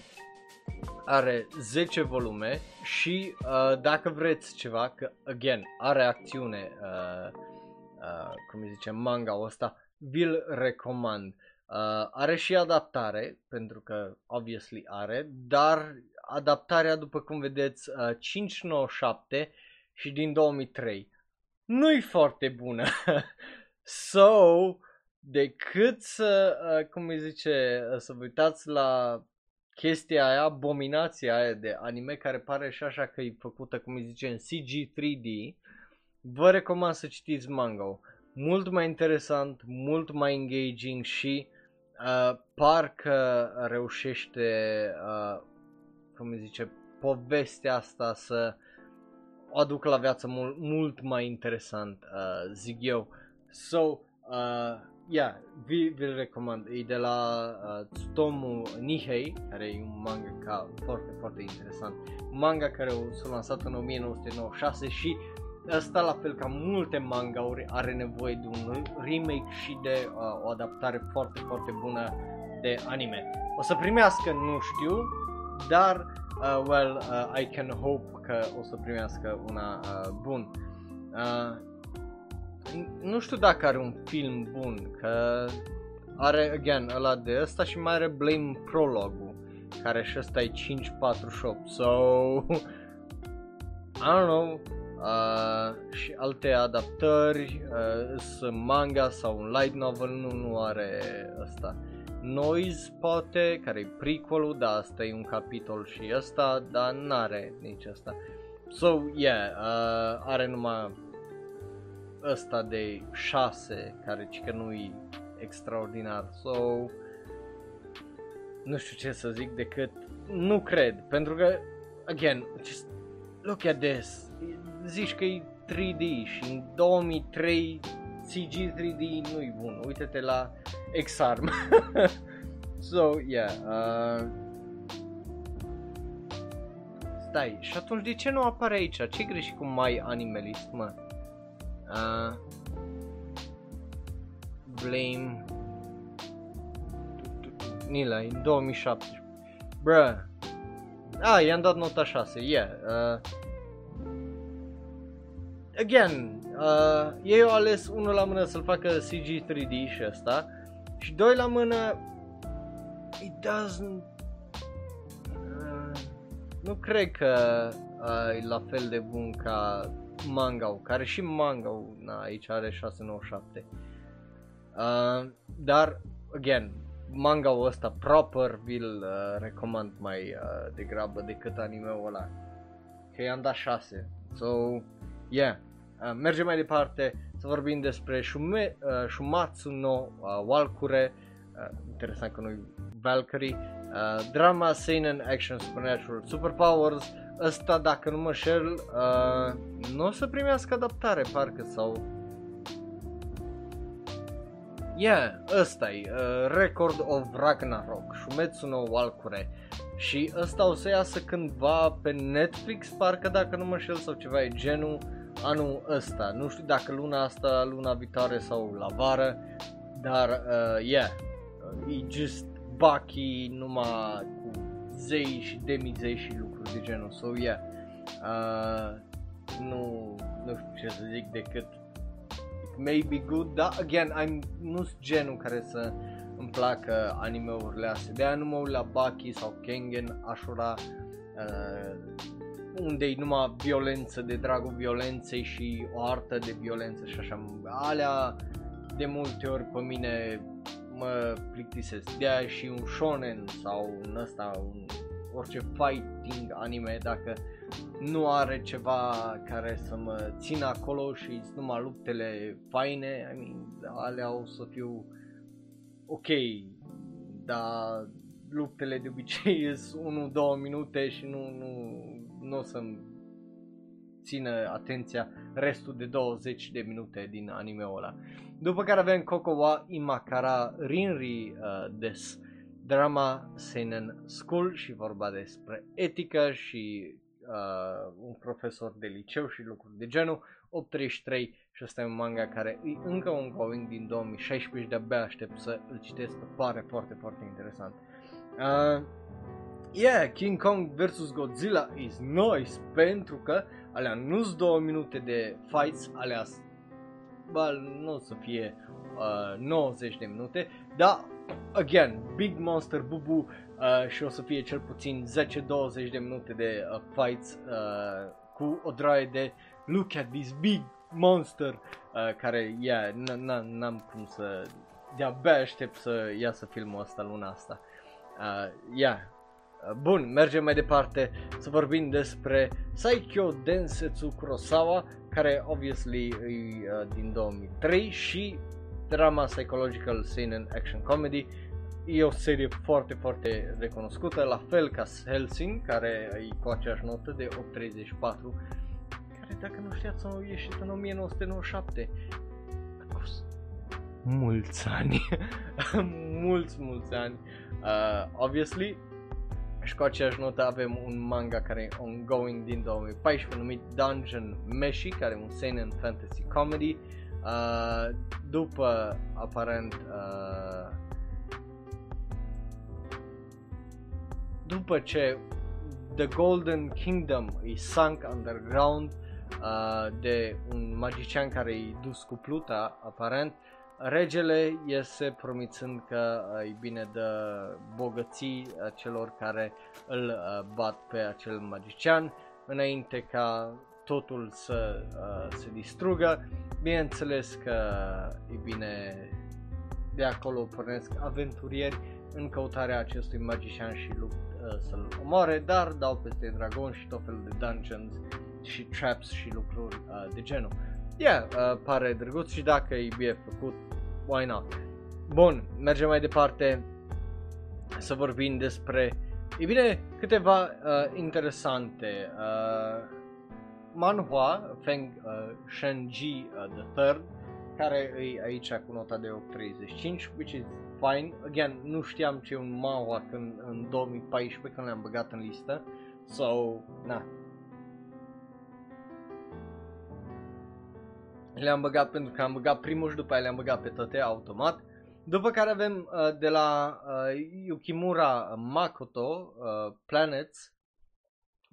are 10 volume și uh, dacă vreți ceva, că again are acțiune, uh, uh, cum îi zice, manga ăsta, vi-l recomand. Uh, are și adaptare, pentru că obviously are, dar adaptarea, după cum vedeți, uh, 597 și din 2003. Nu-i foarte bună. so, decât să, uh, cum îi zice, uh, să vă uitați la chestia aia, abominația aia de anime care pare și așa că e făcută, cum îi zice, în CG 3D, vă recomand să citiți manga Mult mai interesant, mult mai engaging și uh, parcă reușește, uh, cum îi zice, povestea asta să o aduc la viață mult, mult mai interesant, uh, zic eu. So, uh, yeah, vi, vi recomand. E de la uh, Tsutomu Nihei, care e un manga ca foarte, foarte interesant. Un manga care s-a lansat în 1996 și Asta la fel ca multe mangauri are nevoie de un remake și de uh, o adaptare foarte, foarte bună de anime. O să primească, nu știu, dar uh, well, uh, I can hope că o să primească una uh, bun. Uh, nu știu dacă are un film bun, că are, again, ăla de ăsta și mai are Blame Prologue-ul, care și ăsta e 5.48, so, I don't know, uh, și alte adaptări, uh, sunt manga sau un light novel, nu, nu are ăsta. Noise poate, care e prequelul, da, asta e un capitol și ăsta, dar n-are nici ăsta. So, yeah, uh, are numai ăsta de 6, care ci că nu e extraordinar. So, nu știu ce să zic decât nu cred, pentru că, again, just look at this, zici că e 3D și în 2003 CG 3D nu e bun, uite-te la X-Arm. so, yeah, uh, stai, și atunci de ce nu apare aici? Ce greșit cu My Animalist, mă? Uh, blame Nila, în 2017. Bruh. Ah, i-am dat nota 6, yeah. Uh, again, uh, ei au ales unul la mână să-l facă CG 3D și asta și doi la mână it doesn't uh, nu cred că uh, e la fel de bun ca manga care și manga na, aici are 697 uh, dar again manga-ul ăsta proper vi-l uh, recomand mai uh, degrabă decât anime-ul ăla. Că i-am dat 6 so yeah uh, mergem mai departe să vorbim despre Shume, uh, Shumatsu no uh, Walkure uh, interesant că nu Valkyrie uh, drama, seinen, action, supernatural, superpowers. Ăsta dacă nu mă șel uh, nu o să primească adaptare parcă sau? Yeah, ăsta e uh, Record of Ragnarok, Shumetsu no Walkure. Și ăsta o să iasă cândva pe Netflix, parcă dacă nu mă șel sau ceva e genul anul ăsta. Nu știu dacă luna asta, luna viitoare sau la vară, dar uh, yeah, e just Baki numai cu zei și demizei și lucruri de genul. So yeah, uh, nu, nu știu ce să zic decât may be good, dar again, I'm, nu sunt genul care să îmi placă anime-urile astea. De aia nu mă uit la Baki sau Kengen, Ashura, uh, unde e numai violență de dragul violenței și o artă de violență și așa. Alea de multe ori pe mine mă plictisesc. De aia și un shonen sau un ăsta, un, orice fighting anime, dacă nu are ceva care să mă țină acolo și numai luptele faine, I mean, alea o să fiu ok, dar luptele de obicei sunt 1-2 minute și nu, nu, nu o să-mi țină atenția restul de 20 de minute din anime-ul ăla. După care avem Kokowa Imakara Rinri uh, des drama Seinen School și vorba despre etică și uh, un profesor de liceu și lucruri de genul. 833 și ăsta e un manga care e încă un going din 2016 și de-abia aștept să îl citesc, pare foarte, foarte interesant. Uh, yeah, King Kong vs. Godzilla is nice pentru că alea nu sunt două minute de fights, alea bă, nu o să fie uh, 90 de minute, dar again, Big Monster Bubu uh, și o să fie cel puțin 10-20 de minute de uh, fights uh, cu o draie de look at this big monster uh, care, yeah, n-am cum să de-abia aștept să iasă filmul ăsta luna asta. Uh, yeah, uh, Bun, mergem mai departe să vorbim despre Saikyo Densetsu Kurosawa, care obviously e uh, din 2003 și drama psychological seinen action comedy E o serie foarte, foarte recunoscută, la fel ca Helsing, care e cu aceeași notă de 834, care, dacă nu știați, a ieșit în 1997. A fost mulți ani, mulți, mulți ani. Uh, obviously, și cu aceeași notă avem un manga care e ongoing din 2014 numit Dungeon Meshi, care e un seinen fantasy comedy. Uh, după, aparent, uh, după ce The Golden Kingdom e sunk underground uh, de un magician care e dus cu pluta, aparent, regele iese promițând că uh, e bine de bogății uh, celor care îl uh, bat pe acel magician înainte ca totul să uh, se distrugă. Bineînțeles că, e bine, de acolo pornesc aventurieri în căutarea acestui magician și lupt uh, să-l omoare, dar dau peste dragon și tot felul de dungeons și traps și lucruri uh, de genul. Yeah, uh, pare drăguț și dacă e bine făcut, why not? Bun, mergem mai departe să vorbim despre, e bine, câteva uh, interesante. Uh, manhua Feng uh, Shenji uh, the Third, care e aici cu nota de 8.35, which is fine. Again, nu știam ce e un manhua când, în 2014 când le-am băgat în listă. So, na, le-am băgat pentru că am băgat primul și după aia le-am băgat pe toate automat. După care avem uh, de la uh, Yukimura Makoto, uh, Planets,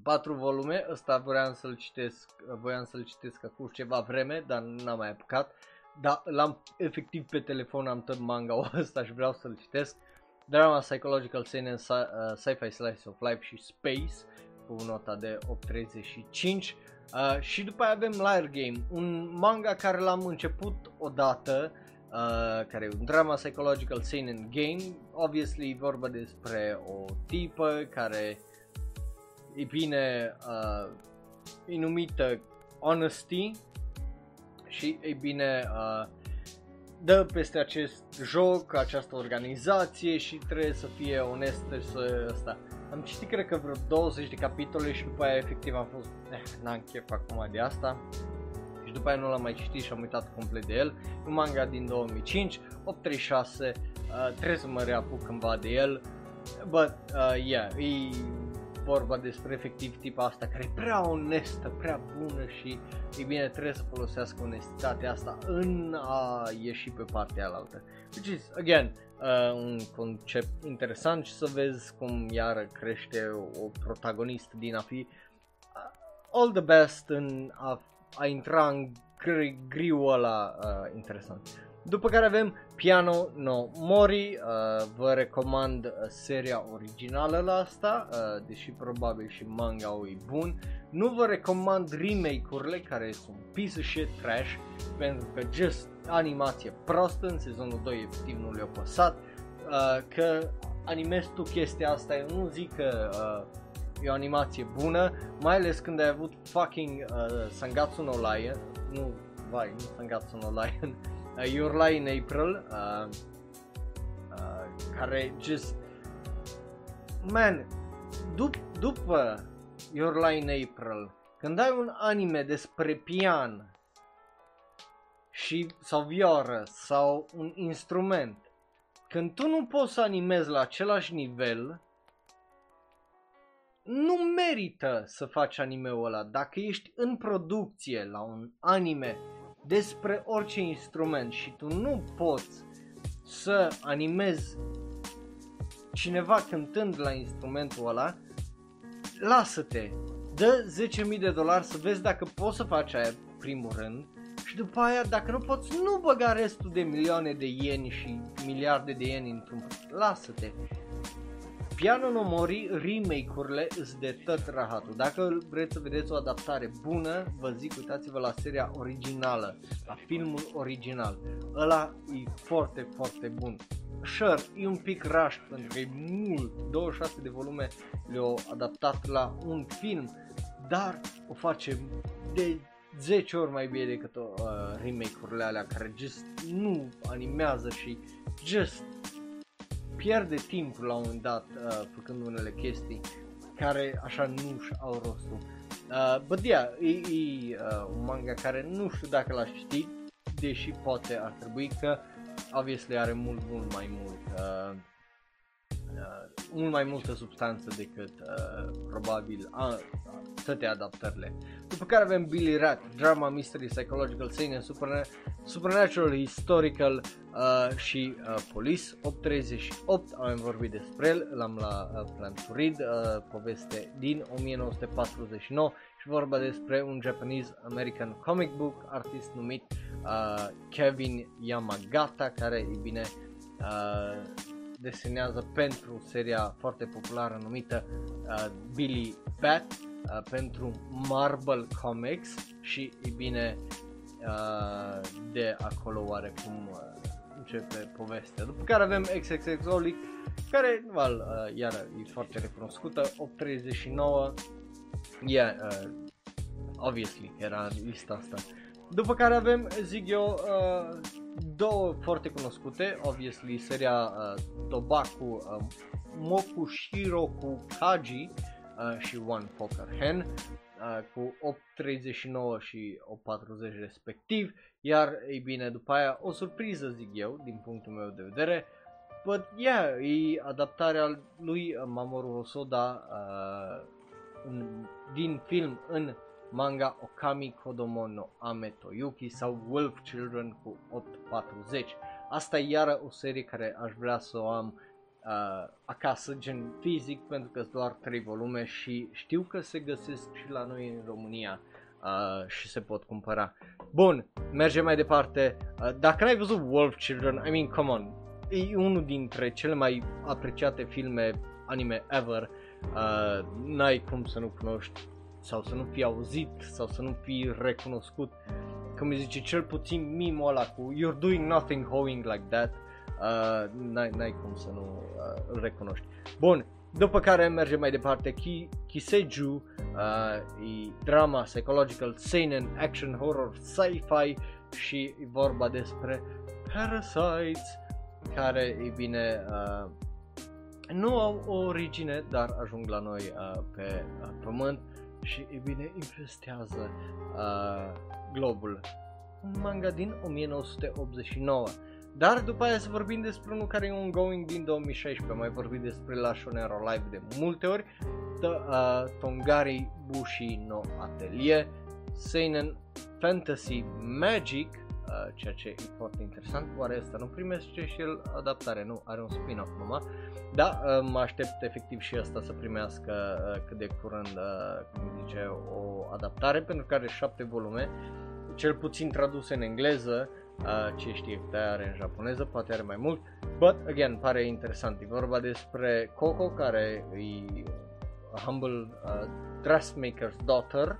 patru volume, ăsta voiam să-l citesc, voiam să-l citesc acum ceva vreme, dar n-am mai apucat. Dar l-am efectiv pe telefon, am tot manga ăsta și vreau să-l citesc. Drama Psychological Seinen, uh, Sci-Fi Slice of Life și Space cu nota de 835. Uh, și după aia avem Liar Game, un manga care l-am început odată, uh, care e un drama psychological seinen game, obviously vorba despre o tipă care e bine uh, e numită Honesty și e bine uh, dă peste acest joc, această organizație și trebuie să fie onestă și să asta. Am citit cred că vreo 20 de capitole și după aia efectiv am fost, eh, n-am chef acum de asta. Și după aia nu l-am mai citit și am uitat complet de el. Un manga din 2005, 836, uh, trebuie să mă reapuc cândva de el. But, uh, yeah, e vorba despre efectiv tipa asta care e prea onestă, prea bună și e bine trebuie să folosească onestitatea asta în a ieși pe partea alaltă. Which is, again, uh, un concept interesant și să vezi cum iară crește o protagonist din a fi uh, all the best în a, a intra în gri- griul ăla uh, interesant. După care avem Piano no Mori, uh, vă recomand uh, seria originală la asta, uh, deși probabil și manga e bun. Nu vă recomand remake-urile care sunt piece of shit trash, pentru că just animație prostă, în sezonul 2 efectiv nu le-a păsat, uh, că animezi tu chestia asta, eu nu zic că uh, e o animație bună, mai ales când ai avut fucking uh, Sangatsu no Lion, nu, vai, nu Sangatsu no Lion, uh, Your Lie in April, uh, uh, care just, man, dup- după Your Lie in April, când ai un anime despre pian și sau vioră sau un instrument, când tu nu poți să animezi la același nivel, nu merită să faci anime-ul ăla. Dacă ești în producție la un anime despre orice instrument și tu nu poți să animezi cineva cântând la instrumentul ăla, lasă-te, dă 10.000 de dolari să vezi dacă poți să faci aia primul rând și după aia dacă nu poți nu băga restul de milioane de ieni și miliarde de ieni într-un lasă-te Piano no Mori, remake-urile îs de tot rahatul. Dacă vreți să vedeți o adaptare bună, vă zic, uitați-vă la seria originală, la filmul original. Ăla e foarte, foarte bun. Sure, e un pic rush pentru că e mult, 26 de volume le-au adaptat la un film, dar o face de 10 ori mai bine decât uh, remake-urile alea care just nu animează și just pierde timpul la un moment dat uh, făcând unele chestii care așa nu au rostul. Uh, but yeah, e, e uh, un manga care nu știu dacă l-aș citi, deși poate ar trebui că obviously are mult, mult mai mult uh, uh, mult mai multă substanță decât uh, probabil uh, toate adaptările. După care avem Billy Rat, Drama, Mystery, Psychological, Seinen, Supernatural, Historical uh, și uh, Police. 838, am vorbit despre el, l-am la uh, Plan to Read, uh, poveste din 1949 și vorba despre un Japanese American comic book artist numit uh, Kevin Yamagata, care, e bine, uh, desenează pentru seria foarte populară numită uh, Billy Bat uh, pentru Marvel Comics și e bine uh, de acolo oarecum uh, începe povestea. După care avem XXX care, well, uh, iar e foarte recunoscută, 839, yeah, uh, obviously, era lista asta. După care avem, zic eu, uh, două foarte cunoscute, obviously, seria uh, Tobaku, uh, Mokushiroku Kaji uh, și One Poker Hen uh, cu 8.39 și 8.40 respectiv, iar, ei bine, după aia o surpriză, zic eu, din punctul meu de vedere, but yeah, e adaptarea lui Mamoru Hosoda uh, în, din film în manga Okami Kodomo no Ame Toyuki sau Wolf Children cu 840. Asta e iară o serie care aș vrea să o am uh, acasă, gen fizic, pentru că sunt doar 3 volume și știu că se găsesc și la noi în România uh, și se pot cumpăra. Bun, mergem mai departe. Uh, dacă n-ai văzut Wolf Children, I mean, come on, e unul dintre cele mai apreciate filme anime ever. Uh, n-ai cum să nu cunoști sau să nu fii auzit sau să nu fii recunoscut. Cum îi zice cel puțin mimul ăla cu You're doing nothing hoeing like that. Uh, n-ai, n-ai cum să nu uh, îl recunoști. Bun, după care mergem mai departe, Ki, Kiseju, uh, e drama psychological, seinen, action, horror, sci-fi și e vorba despre Parasites, care, e bine, uh, nu au o origine, dar ajung la noi uh, pe uh, pământ și, e bine, infestează uh, globul. Un manga din 1989. Dar după aia să vorbim despre unul care e ongoing din 2016, mai vorbit despre la Shonero Live de multe ori, The, uh, Tongari Bushi no Atelier, Seinen Fantasy Magic, uh, ceea ce e foarte interesant, oare ăsta nu primește și el? Adaptare, nu, are un spin-off numai, da, uh, mă aștept efectiv și asta să primească uh, cât de curând, uh, cum zice, o adaptare, pentru că are șapte volume, cel puțin traduse în engleză, uh, ce știe câte are în japoneză, poate are mai mult, but again, pare interesant, e vorba despre Coco, care e a humble uh, dressmaker's daughter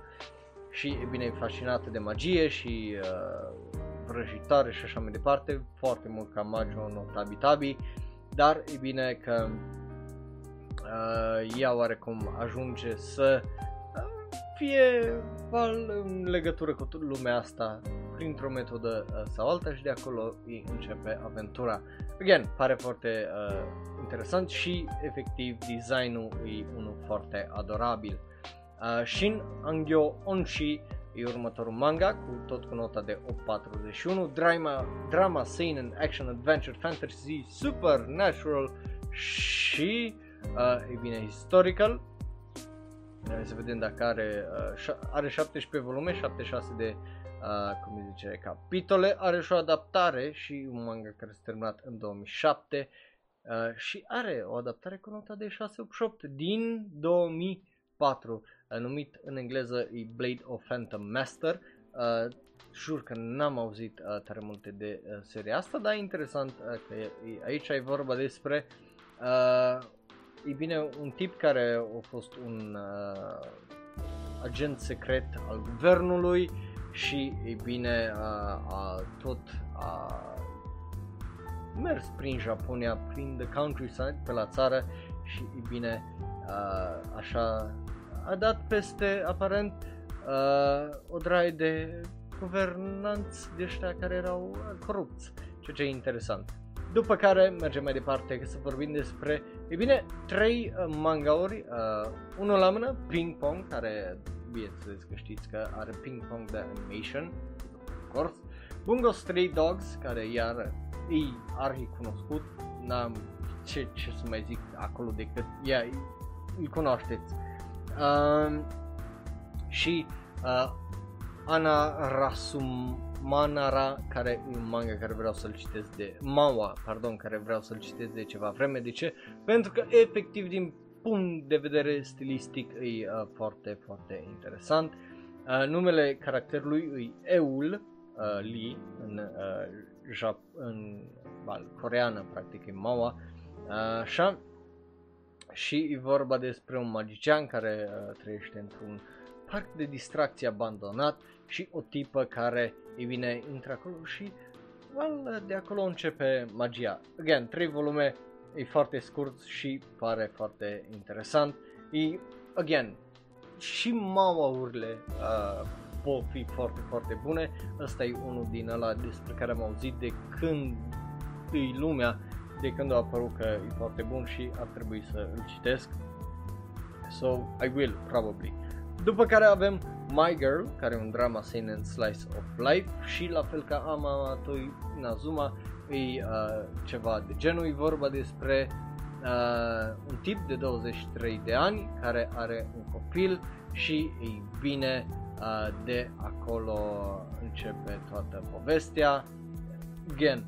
și e bine e fascinată de magie și uh, vrăjitoare și așa mai departe, foarte mult ca Majo no Tabi Tabi, dar e bine că uh, ea oarecum ajunge să uh, fie val în legătură cu lumea asta printr-o metodă uh, sau alta și de acolo îi începe aventura. Again, pare foarte uh, interesant și efectiv designul e unul foarte adorabil. Uh, Shin Angyo Onshi e următorul manga cu tot cu nota de 841, drama, drama, seinen, action, adventure, fantasy, supernatural și, uh, e bine, historical. Hai să vedem dacă are, uh, are 17 volume, 76 de uh, cum îi zice, capitole, are și o adaptare și un manga care s-a terminat în 2007 uh, și are o adaptare cu nota de 688 din 2004, uh, numit în engleză e Blade of Phantom Master. Uh, jur că n-am auzit uh, tare multe de uh, seria asta, dar e interesant uh, că e, aici e vorba despre uh, e bine un tip care a fost un uh, agent secret al guvernului și, e bine, a, a tot a mers prin Japonia, prin the countryside, pe la țară și, e bine, a, așa a dat peste, aparent, a, o draie de guvernanți de ăștia care erau corupți, ceea ce e interesant. După care mergem mai departe să vorbim despre, e bine, trei uh, mangauri, uh, unul la mână, Ping Pong, care bineînțeles că știți că are Ping Pong de Animation, of course, Bungo Stray Dogs, care iar e arhi cunoscut, n-am ce, ce să mai zic acolo decât, ia, îl cunoașteți. Uh, și uh, Ana Rasum Manara, care e un manga care vreau să-l citesc de Mawa, pardon, care vreau să-l citesc de ceva vreme. De ce? Pentru că efectiv din punct de vedere stilistic e uh, foarte, foarte interesant. Uh, numele caracterului e Eul uh, Lee în, uh, Jap- în val, coreană, practic e Mawa. Uh, așa și e vorba despre un magician care uh, trăiește într-un parc de distracție abandonat și o tipă care, e bine, intră acolo și well, de acolo începe magia. Again, trei volume, e foarte scurt și pare foarte interesant. E, again, și mauaurile uh, pot fi foarte, foarte bune. Ăsta e unul din ăla despre care am auzit de când îi lumea, de când a apărut că e foarte bun și ar trebui să îl citesc. So, I will, probably. După care avem My Girl, care e un drama seinen slice of life și la fel ca Ama Toi Nazuma, e uh, ceva de genul, e vorba despre uh, un tip de 23 de ani care are un copil și ei bine uh, de acolo începe toată povestea. Again,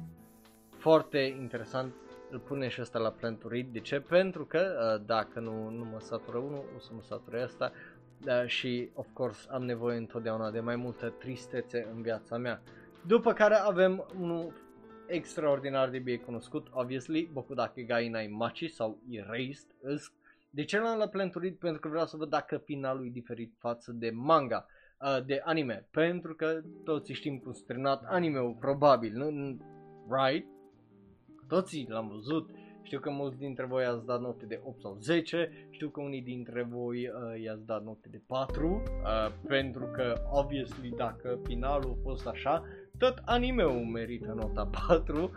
foarte interesant, îl pune și asta la plan to read. De ce? Pentru că uh, dacă nu, nu mă satură unul, o să mă sature asta uh, și of course am nevoie întotdeauna de mai multă tristețe în viața mea. După care avem unul extraordinar de bine cunoscut, obviously, Bokudake Gai Nai Machi sau Erased, de ce l-am la planturit? Pentru că vreau să văd dacă finalul e diferit față de manga, uh, de anime. Pentru că toți știm cum s-a terminat anime-ul, probabil, nu? Right? Toții l-am văzut. Știu că mulți dintre voi ați dat note de 8 sau 10, știu că unii dintre voi uh, i-ați dat note de 4, uh, pentru că, obviously, dacă finalul a fost așa, tot anime-ul merită nota 4,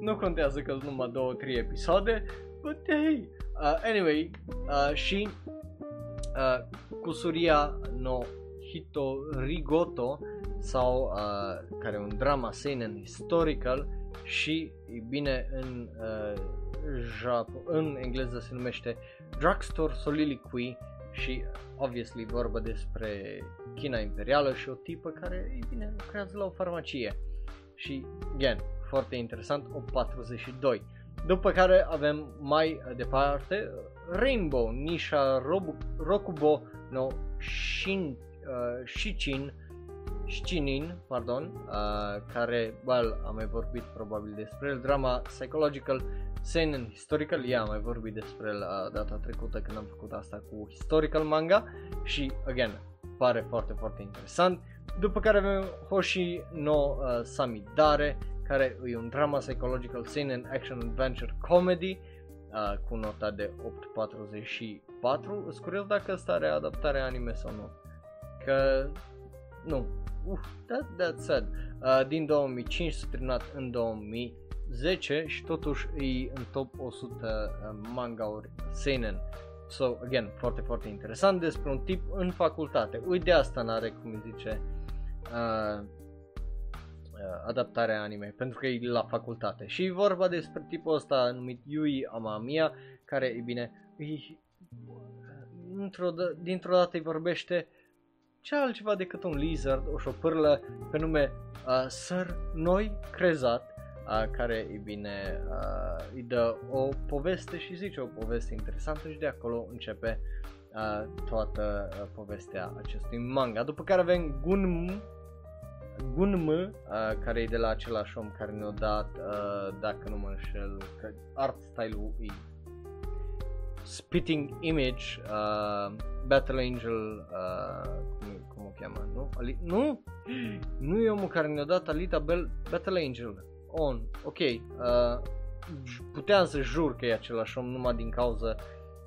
nu contează că sunt numai 2-3 episoade, but hey, uh, anyway, uh, și uh, Kusuria no Hito Rigoto sau uh, care e un drama seinen historical și e bine în uh, Jap- în engleză se numește Drugstore Soliloquy și obviously vorba despre China Imperială și o tipă care, e bine, lucrează la o farmacie. Și, again, foarte interesant, o 42. După care avem mai departe Rainbow, Nisha Rob- Rokubo no Shin, uh, Shichin, Shinin, pardon, uh, care, well, am mai vorbit probabil despre el, drama psychological, seinen historical, ea am mai vorbit despre el uh, data trecută când am făcut asta cu historical manga și, again, pare foarte, foarte interesant. După care avem Hoshi no uh, Samidare, care e un drama psychological seinen action adventure comedy uh, cu nota de 8.44. Sunt curios dacă asta are adaptare anime sau nu. Că nu. Uf, that, that's sad. Uh, din 2005 s-a terminat în 2010 și totuși e în top 100 uh, manga-uri seinen. So, again, foarte, foarte interesant despre un tip în facultate. Uite de asta n-are, cum zice, uh, uh, adaptarea anime, pentru că e la facultate. Și e vorba despre tipul ăsta numit Yui Amamiya, care, e bine, e, într-o, dintr-o dată îi vorbește ce altceva decât un lizard, o șopârlă pe nume uh, Sir Noi Crezat, uh, care, e bine, uh, îi dă o poveste și zice o poveste interesantă și de acolo începe uh, toată uh, povestea acestui manga. După care avem Gunm, Gunm, uh, care e de la același om care ne-a dat, uh, dacă nu mă înșel, că art style-ul e Spitting Image, uh, Battle Angel, uh, cum, cum o cheamă, nu? Ali- nu? Nu e omul care ne-a dat Alita Bell, Battle Angel. On, ok. Uh, puteam să jur că e același om numai din cauza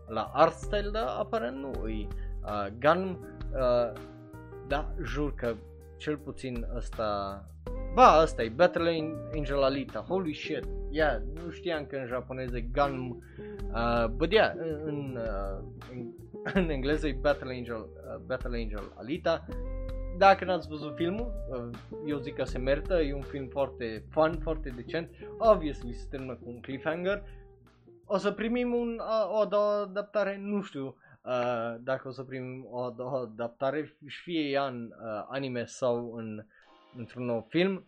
la art style, dar aparent nu e. Uh, Gun, uh, da, jur că cel puțin ăsta... Ba, asta e Battle Angel Alita, holy shit, yeah, nu știam că în japoneză e Gun, uh, but yeah, în, uh, în, în engleză e Battle Angel, uh, Battle Angel Alita, dacă n-ați văzut filmul, uh, eu zic că se merită, e un film foarte fun, foarte decent, obviously se termină cu un cliffhanger, o să primim un, o a doua adaptare, nu știu, uh, dacă o să primim o, o adaptare, fie ea în uh, anime sau în, într-un nou film,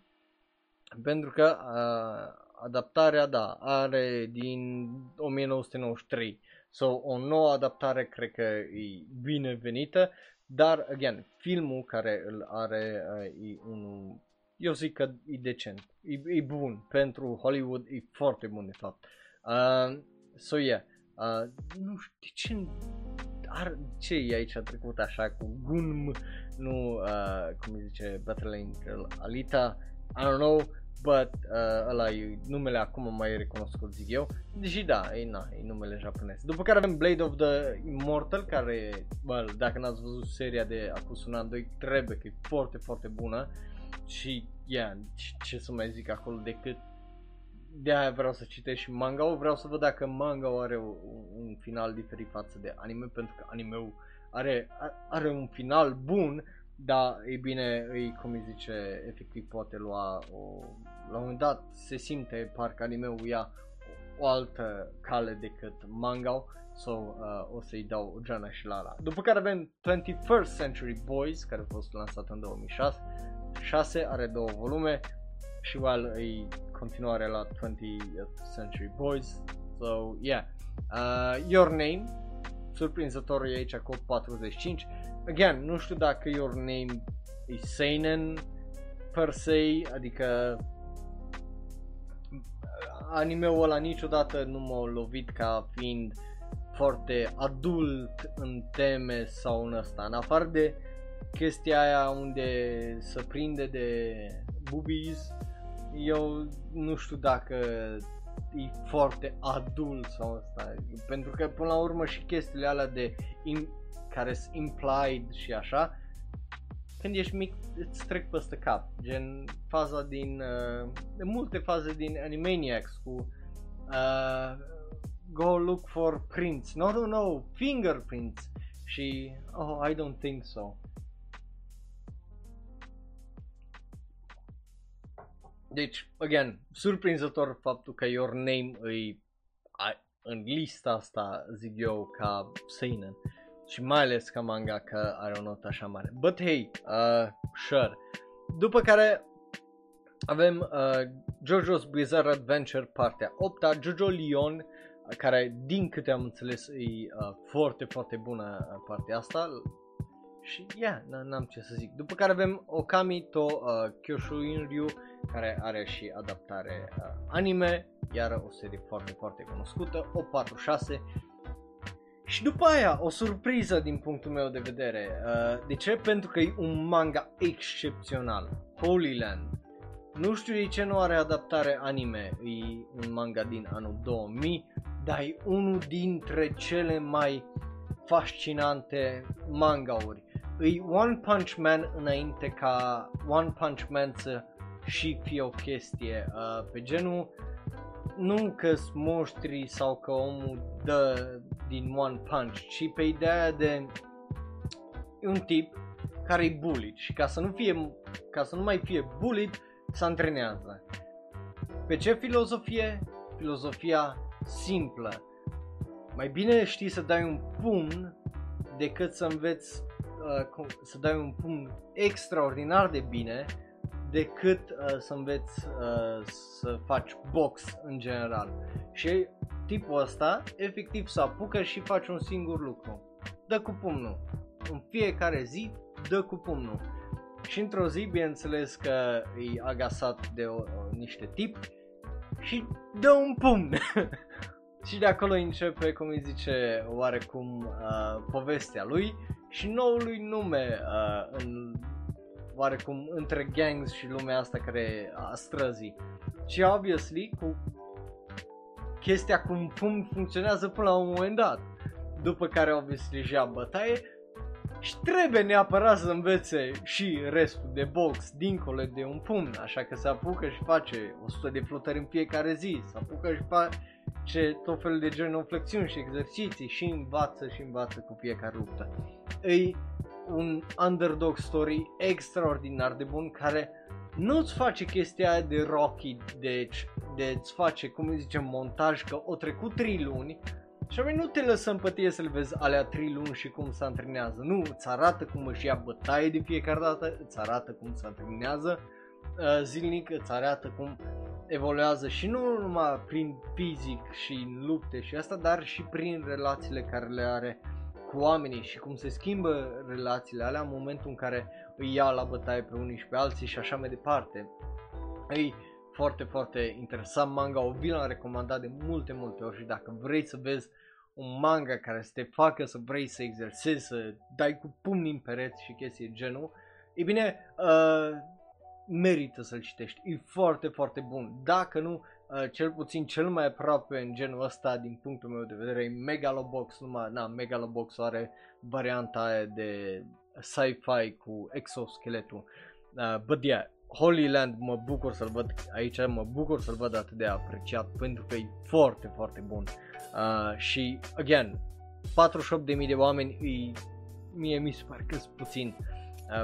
pentru că uh, adaptarea, da, are din 1993. So, o nouă adaptare cred că e binevenită, dar, again, filmul care îl are uh, e unul, eu zic că e decent, e, e bun, pentru Hollywood e foarte bun de fapt. Uh, so, yeah. Uh, nu știu de ce ar, ce e aici a trecut așa cu Gunm, nu, uh, cum îi zice, Battle Angel Alita, I don't know, but uh, ăla e numele acum mai recunoscut zic eu, deși da, e, na, e numele japonez. După care avem Blade of the Immortal, care, bă, dacă n-ați văzut seria de acum un an, 2, trebuie că e foarte, foarte bună. Și, yeah, ce să mai zic acolo decât de aia vreau să citesc și manga vreau să văd dacă manga are un, un final diferit față de anime, pentru că anime are, are un final bun, dar e bine, îi, cum îi zice, efectiv poate lua o, la un moment dat se simte parcă anime-ul ia o, o altă cale decât manga so uh, o să-i dau Jana și Lara. După care avem 21st Century Boys, care a fost lansat în 2006, 6, are două volume și well, e continuare la 20th Century Boys, so yeah. Uh, Your Name, surprinzător e aici cu 45, again, nu știu dacă Your Name e seinen per se, adică animeul ăla niciodată nu m-a lovit ca fiind foarte adult în teme sau în ăsta, în afară de chestia aia unde se prinde de boobies, eu nu știu dacă e foarte adult sau asta, pentru că până la urmă și chestiile alea de in, care sunt implied și așa, când ești mic îți trec peste cap, gen faza din, uh, multe faze din Animaniacs cu uh, go look for prints, no, no, no, fingerprints. Și oh, I don't think so. Deci, again, surprinzător faptul că Your Name îi în lista asta, zic eu, ca seinen și mai ales ca manga că are o notă așa mare. But hey, uh, sure. După care avem uh, JoJo's Bizarre Adventure partea 8 JoJo Leon care din câte am înțeles e uh, foarte foarte bună uh, partea asta și yeah, n-am ce să zic. După care avem Okami to uh, Kyoshuinryu care are și adaptare uh, anime, iar o serie foarte foarte cunoscută, o 46 și după aia, o surpriză din punctul meu de vedere. Uh, de ce? Pentru că e un manga excepțional. Holy Land. Nu știu de ce nu are adaptare anime. E un manga din anul 2000, dar e unul dintre cele mai fascinante mangauri. E One Punch Man înainte ca One Punch Man să și fie o chestie. Uh, pe genul nu că sunt monștri sau că omul dă din One Punch, ci pe ideea de un tip care e bullied și ca să nu fie, ca să nu mai fie bullied, se antrenează. Pe ce filozofie? Filozofia simplă. Mai bine știi să dai un pumn decât să înveți uh, să dai un pumn extraordinar de bine decât uh, să înveți uh, să faci box în general. Și tipul ăsta efectiv se apucă și face un singur lucru. Dă cu pumnul. În fiecare zi dă cu pumnul. Și într-o zi, bineînțeles că e agasat de o, o, niște tip și dă un pumn. și de acolo începe, cum îi zice, oarecum uh, povestea lui și noului nume uh, în oarecum între gangs și lumea asta care a străzii. Și obviously cu chestia cum, cum funcționează până la un moment dat. După care obviously își ia bătaie și trebuie neapărat să învețe și restul de box dincolo de un pumn, așa că se apucă și face 100 de flotări în fiecare zi, se apucă și face tot felul de genoflexiuni și exerciții și învață și învață cu fiecare luptă. Îi un underdog story extraordinar de bun care nu-ți face chestia de Rocky, deci de îți face, cum îi zicem, montaj că o trecut 3 luni și apoi nu te lăsăm pe tine să-l vezi alea 3 luni și cum se antrenează. Nu, îți arată cum își ia bătaie de fiecare dată, îți arată cum se antrenează uh, zilnic, îți arată cum evoluează și nu numai prin fizic și în lupte și asta, dar și prin relațiile care le are cu oamenii și cum se schimbă relațiile alea în momentul în care îi ia la bătaie pe unii și pe alții și așa mai departe. Ei, foarte, foarte interesant manga, o vi l-am recomandat de multe, multe ori și dacă vrei să vezi un manga care să te facă să vrei să exersezi, să dai cu pumnii în pereți și chestii de genul, e bine, uh, merită să-l citești. E foarte, foarte bun. Dacă nu, uh, cel puțin cel mai aproape în genul ăsta, din punctul meu de vedere, e Megalobox. Numai, na, Megalobox are varianta aia de sci-fi cu exoskeletul. Uh, but yeah, Holy Land mă bucur să-l văd aici, mă bucur să-l văd atât de apreciat pentru că e foarte, foarte bun. Uh, și, again, 48.000 de oameni îi, mie mi se pare că puțin uh,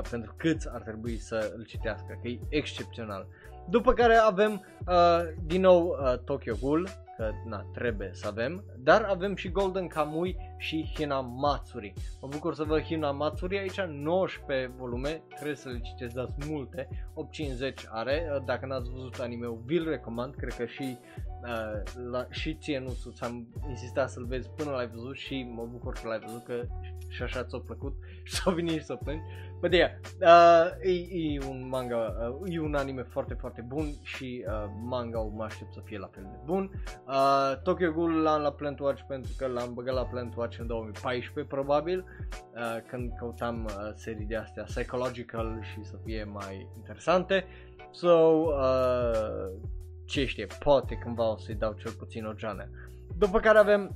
pentru câți ar trebui să îl citească, că e excepțional. După care avem uh, din nou uh, Tokyo Ghoul, că na, trebuie să avem, dar avem și Golden Kamui și Hina Matsuri. Mă bucur să văd Hina Matsuri aici, 19 volume, trebuie să le citesc, dați multe, 850 are, uh, dacă n-ați văzut anime-ul, vi-l recomand, cred că și uh, la, și ție nu ți-am insistat să-l vezi până l-ai văzut și mă bucur că l-ai văzut că și așa ți-a plăcut și s-a venit și să plângi. But yeah, uh, e, e un manga, uh, e un anime foarte foarte bun și uh, manga mă aștept să fie la fel de bun. Uh, Tokyo Ghoul l-am la Plant Watch pentru că l-am băgat la Plant Watch în 2014 probabil, uh, când căutam uh, serii de astea psychological și să fie mai interesante. So, uh, ce știe, poate cândva o să-i dau cel puțin o geană. După care avem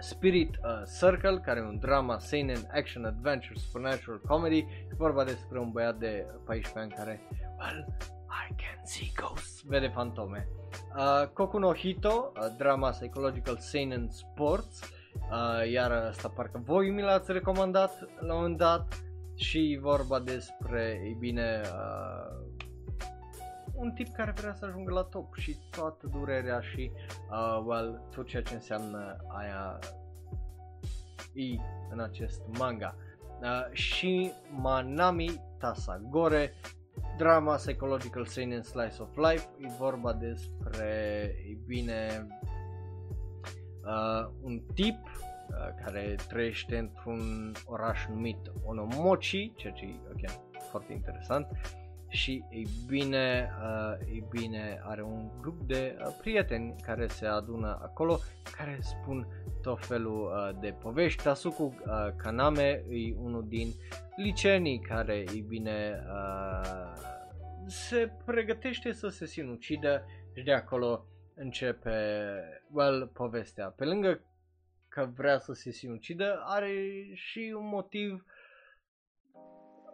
Spirit uh, Circle, care e un drama, seinen, action, adventure, supernatural, comedy. E vorba despre un băiat de 14 ani care, well, I can see ghosts, vede fantome. Uh, Koku no Hito, uh, drama psychological seinen sports, uh, iar asta parcă voi mi l-ați recomandat la un moment dat și vorba despre, ei bine, uh, un tip care vrea să ajungă la top și toată durerea și, uh, well, tot ceea ce înseamnă aia e în acest manga. Uh, și Manami Tasagore, drama psychological seinen slice of life, e vorba despre, e bine, uh, un tip uh, care trăiește într-un oraș numit Onomochi, ceea ce e okay, foarte interesant, și ei bine, uh, ei bine are un grup de uh, prieteni care se adună acolo care spun tot felul uh, de povești. Tasuku uh, Kaname e unul din liceenii care ei bine uh, se pregătește să se sinucidă și de acolo începe well, povestea. Pe lângă că vrea să se sinucidă, are și un motiv uh,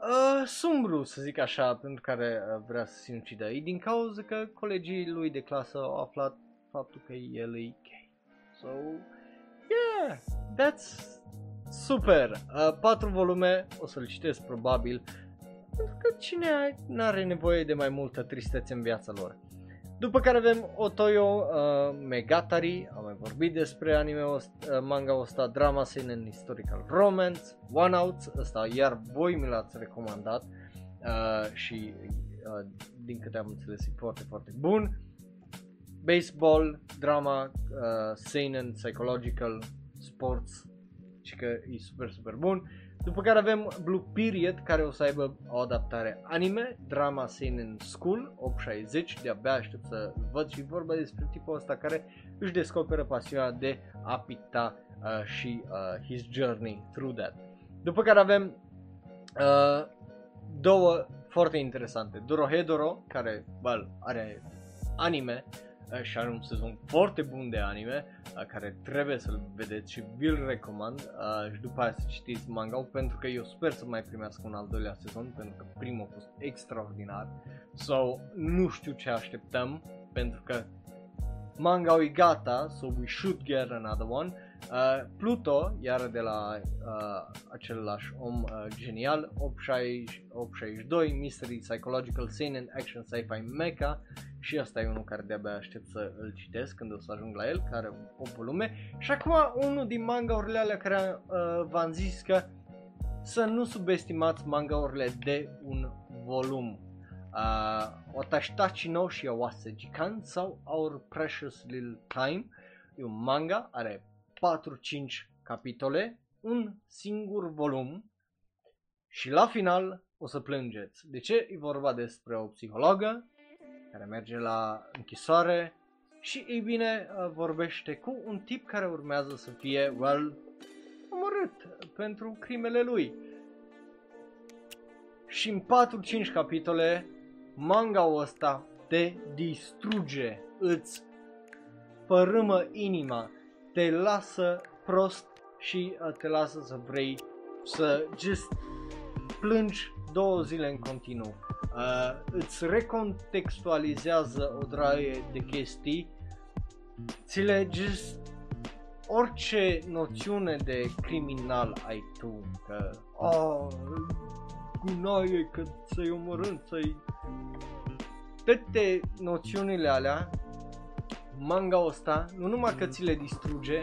uh, sumbru, să zic așa, pentru care uh, vrea să se sinucidă. E din cauza că colegii lui de clasă au aflat faptul că el e gay. So, yeah, that's super. Uh, patru volume, o să-l citesc probabil, pentru că cine are nevoie de mai multă tristețe în viața lor. După care avem Otoyo uh, Megatari, am mai vorbit despre anime uh, manga ăsta, drama seinen historical romance, One Out, ăsta iar voi mi l-ați recomandat uh, și uh, din câte am înțeles e foarte, foarte bun. Baseball, drama, uh, seinen, psychological, sports și că e super, super bun. După care avem Blue Period, care o să aibă o adaptare anime, drama Seinen School, 860, de-abia aștept să văd și vorba despre tipul ăsta care își descoperă pasiunea de a picta uh, și uh, his journey through that. După care avem uh, două foarte interesante, Dorohedoro, care well, are anime, Eh, și are un sezon foarte bun de anime eh, care trebuie să-l vedeți și vi-l recomand. Eh, și după aia să citiți manga pentru că eu sper să mai primească un al doilea sezon pentru că primul a fost extraordinar. So nu știu ce așteptăm pentru că manga e gata so we should get another one. Uh, Pluto, iar de la uh, același om uh, genial, 862, Mystery Psychological Seinen Action Sci-Fi Mecha și asta e unul care de-abia aștept să îl citesc când o să ajung la el, care o volume. Și acum unul din manga-urile alea care uh, v-am zis că să nu subestimați manga-urile de un volum. Uh, Otashitachi no Shiawase Jikan sau Our Precious Little Time e un manga, are 4-5 capitole, un singur volum și la final o să plângeți. De ce? E vorba despre o psihologă care merge la închisoare și ei bine uh, vorbește cu un tip care urmează să fie, well, omorât pentru crimele lui. Și în 4-5 capitole, manga-ul ăsta te distruge, îți părâmă inima, te lasă prost și uh, te lasă să vrei să just plângi două zile în continuu. Uh, îți recontextualizează o draie de chestii, ți le just orice noțiune de criminal ai tu, că oh, gunoaie, că să-i omorâm, să-i... Toate noțiunile alea, manga ăsta, nu numai că ți le distruge,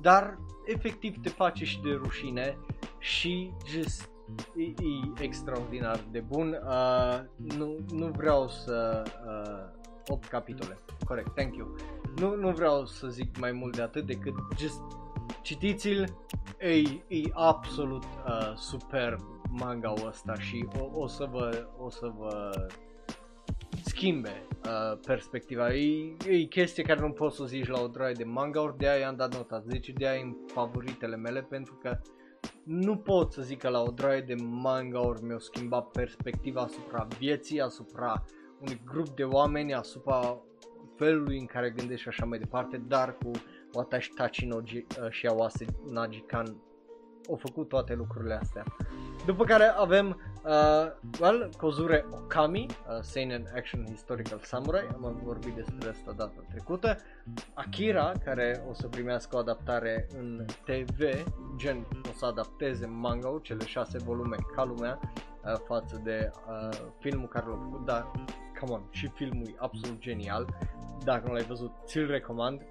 dar efectiv te face și de rușine și just e, e extraordinar de bun. Uh, nu, nu vreau să... Uh, 8 capitole. Corect, thank you. Nu, nu vreau să zic mai mult de atât decât just citiți-l, e, e absolut uh, superb manga-ul ăsta și o, o, să vă, o să vă schimbe uh, perspectiva. E, e chestie care nu poți să zici la o draie de manga-uri, de aia am dat nota 10, de aia în favoritele mele pentru că nu pot să zic că la o draie de manga-uri mi-au schimbat perspectiva asupra vieții, asupra unui grup de oameni, asupra felului în care gândești și așa mai departe, dar cu Watashi Tachinoji uh, și Awase Najikan au făcut toate lucrurile astea. După care avem uh, well, Kozure Okami, uh, Seinen Action Historical Samurai, am vorbit despre asta data trecută. Akira, care o să primească o adaptare în TV, gen o să adapteze manga cele șase volume ca lumea, uh, față de uh, filmul care l-a făcut, dar come on, și filmul e absolut genial. Dacă nu l-ai văzut, ți-l recomand.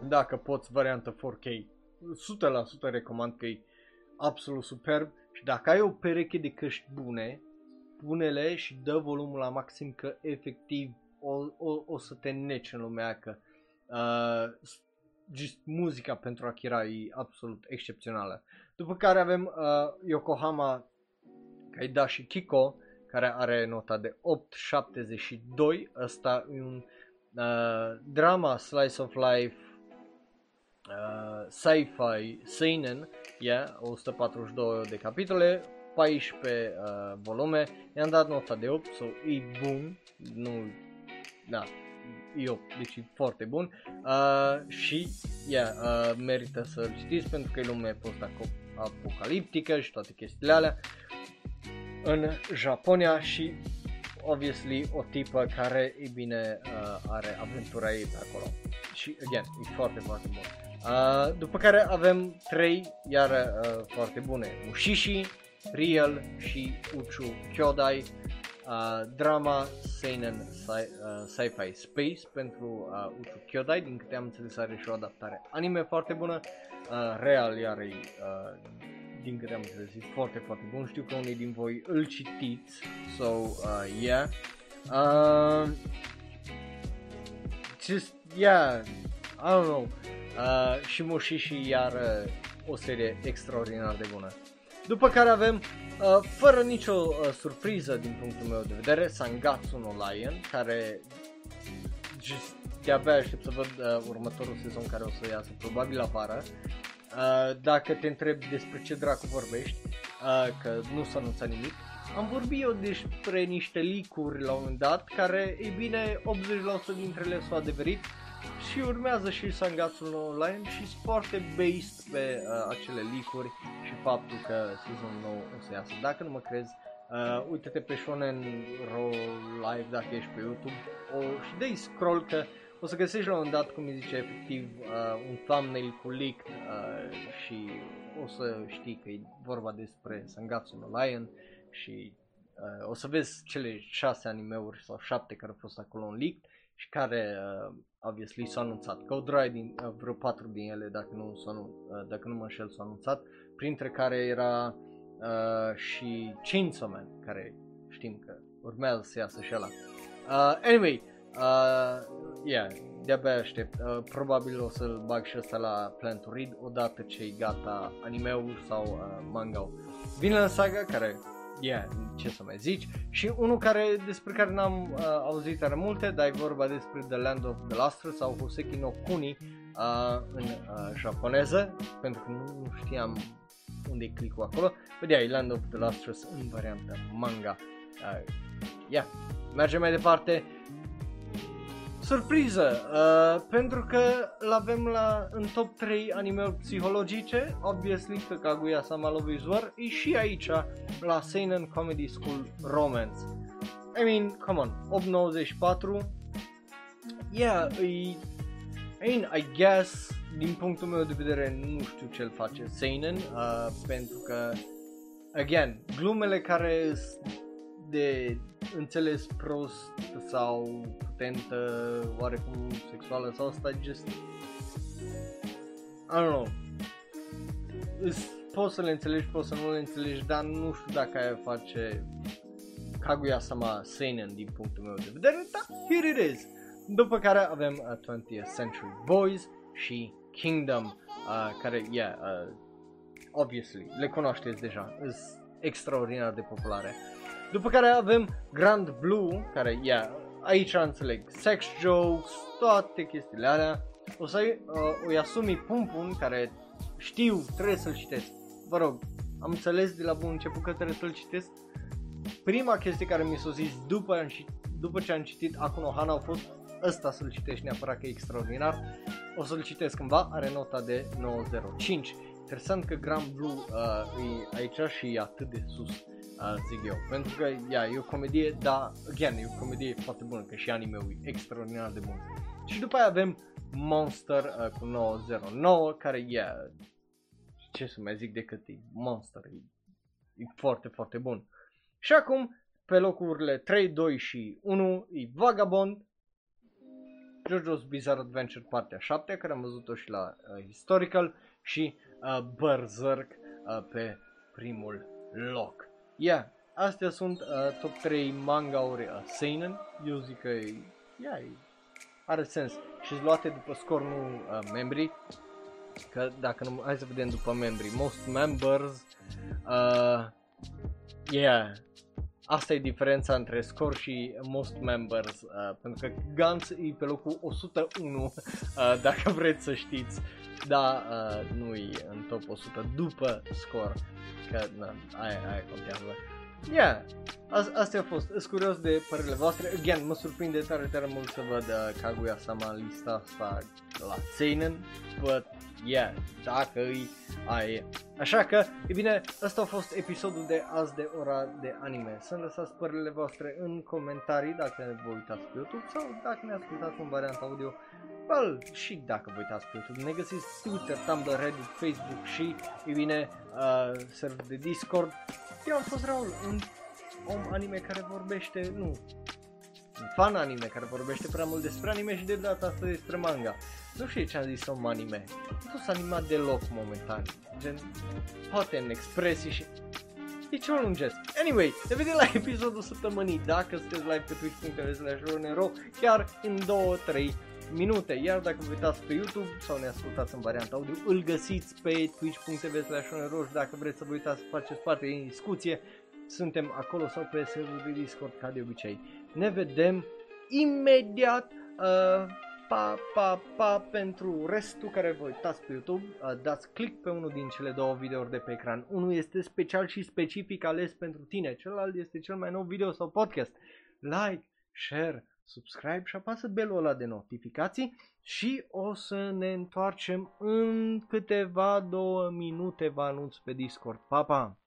Dacă poți variantă 4K, 100% recomand că e absolut superb și dacă ai o pereche de căști bune, pune-le și dă volumul la maxim că efectiv o, o, o să te neci în lumea că uh, just muzica pentru Akira e absolut excepțională. După care avem uh, Yokohama Kaidashi Kiko, care are nota de 8.72. Asta e un uh, drama slice of life uh, sci-fi seinen, yeah, 142 de capitole, 14 uh, volume, i-am dat nota de 8, so e bun, nu, da, e 8, deci e foarte bun uh, și, yeah, uh, merită să-l citiți pentru că e lume post-apocaliptică și toate chestiile alea în Japonia și obviously o tipă care, e bine, uh, are aventura ei pe acolo. Și, again, e foarte, foarte bun. Uh, după care avem trei, iar uh, foarte bune. Mushishi, Real și Uchu Kyodai. Uh, drama Seinen sci- uh, Sci-Fi Space pentru uh, Uchu Kyodai, din câte am înțeles are și o adaptare anime foarte bună. Uh, Real iar e uh, din câte am înțeles, e foarte, foarte bun. Știu că unii din voi îl citiți, so, uh, yeah. Uh, just, yeah, I don't know. Uh, și Mushishi iar uh, o serie extraordinar de bună. După care avem, uh, fără nicio uh, surpriză din punctul meu de vedere, Sangatsu no Lion, care just, de-abia aștept să văd uh, următorul sezon care o să iasă, probabil la vară. Uh, dacă te întreb despre ce dracu vorbești, uh, că nu s-a anunțat nimic, am vorbit eu despre niște licuri la un moment dat, care, e bine, 80% dintre ele s-au adeverit și urmează și Sangatsu no Online și sunt foarte based pe uh, acele licuri și faptul că sezonul nou o să iasă. Dacă nu mă crezi, uh, uite-te pe Shonen Ro Live dacă ești pe YouTube o, și dai scroll că o să găsești la un moment dat, cum îi zice, efectiv uh, un thumbnail cu leak uh, și o să știi că e vorba despre Sangatsu no Lion și uh, o să vezi cele șase animeuri sau șapte care au fost acolo în leak și care uh, obviously s-au anunțat. Că o draie din uh, vreo patru din ele, dacă nu, s-au, uh, dacă nu mă înșel, s-au anunțat, printre care era uh, și Chainsaw Man, care știm că urmează să iasă și ăla. Uh, anyway, Uh, yeah, de-abia aștept. Uh, probabil o să-l bag și ăsta la Plan to Read odată ce e gata animeul sau uh, manga Vinland Saga, care yeah, ce să mai zici. Și unul care, despre care n-am uh, auzit tare multe, dar e vorba despre The Land of the Lustrous sau Hoseki no Kuni uh, în uh, japoneză, pentru că nu, nu știam unde e clicul acolo. Vedea, e Land of the Lustrous în variantă manga. Uh, yeah, mergem mai departe. Surpriză, uh, pentru că l-avem la, în top 3 anime psihologice, obviously că Kaguya-sama Love is War, e și aici la Seinen Comedy School Romance. I mean, come on, 894, yeah, e, I mean, I guess, din punctul meu de vedere, nu știu ce-l face Seinen, uh, pentru că, again, glumele care de înțeles prost sau putentă, oarecum sexuală sau asta just I don't know poți să le înțelegi, poți să nu le înțelegi, dar nu știu dacă aia face Kaguya-sama seinen din punctul meu de vedere, dar here it is. După care avem uh, 20th Century Boys și Kingdom, uh, care, yeah, uh, obviously, le cunoașteți deja, sunt extraordinar de populare. După care avem Grand Blue, care, yeah, aici înțeleg sex jokes, toate chestiile alea. O să uh, o Yasumi Pum Pum, care știu, trebuie să-l citesc. Vă rog, am înțeles de la bun început că trebuie să-l citesc. Prima chestie care mi s-a zis după, după ce am citit Akuno Hana a fost ăsta să-l citești neapărat că e extraordinar. O să-l citesc cândva, are nota de 905. Interesant că Grand Blue uh, e aici și e atât de sus uh, zic eu. Pentru că, ia, e o comedie, dar, again, e o comedie foarte bună, că și anime-ul e extraordinar de bun. Și după aia avem Monster uh, cu 909, care, yeah, ce să mai zic decât e Monster, e, e foarte, foarte bun. Și acum, pe locurile 3, 2 și 1, e Vagabond, JoJo's Bizarre Adventure partea 7, care am văzut-o și la uh, Historical, și uh, Berserk uh, pe primul loc. Yeah, astea sunt uh, top 3 manga-uri uh, seinen. Eu zic că e, yeah, e, are sens. Și luate după scor, nu uh, membrii. Că dacă nu, hai să vedem după membrii. Most members, uh, yeah, asta e diferența între scor și most members, uh, pentru că Gantz e pe locul 101, uh, dacă vreți să știți, dar uh, nu e în top 100 după scor că na, aia, aia contează. Yeah, astea au fost. Sunt curios de părerile voastre. Again, mă surprinde tare, tare mult să văd uh, Kaguya-sama în lista asta la Seinen, but yeah, dacă îi aia Așa că, e bine, ăsta a fost episodul de azi de ora de anime. Să-mi lăsați părerile voastre în comentarii dacă vă uitați pe YouTube sau dacă ne ascultați în varianta audio Well, și dacă vă uitați pe YouTube, ne găsiți Twitter, Tumblr, Reddit, Facebook și, e bine, uh, server de Discord. Eu am fost Raul, un om anime care vorbește, nu, un fan anime care vorbește prea mult despre anime și de data asta despre manga. Nu știu ce am zis om anime. Nu fost animat deloc momentan. Gen, poate în expresii și e ceva lungesc. Anyway, ne vedem la episodul săptămânii. Dacă sunteți live pe twitch.tv slash chiar în 2-3 minute, iar dacă vă uitați pe YouTube sau ne ascultați în varianta audio, îl găsiți pe twitch.tv slash dacă vreți să vă uitați să faceți parte din discuție, suntem acolo sau pe serverul de Discord ca de obicei. Ne vedem imediat, uh, pa, pa, pa, pentru restul care vă uitați pe YouTube, uh, dați click pe unul din cele două videouri de pe ecran. Unul este special și specific ales pentru tine, celălalt este cel mai nou video sau podcast. Like, share, subscribe și apasă belul ăla de notificații și o să ne întoarcem în câteva două minute, vă anunț pe Discord. Pa, pa!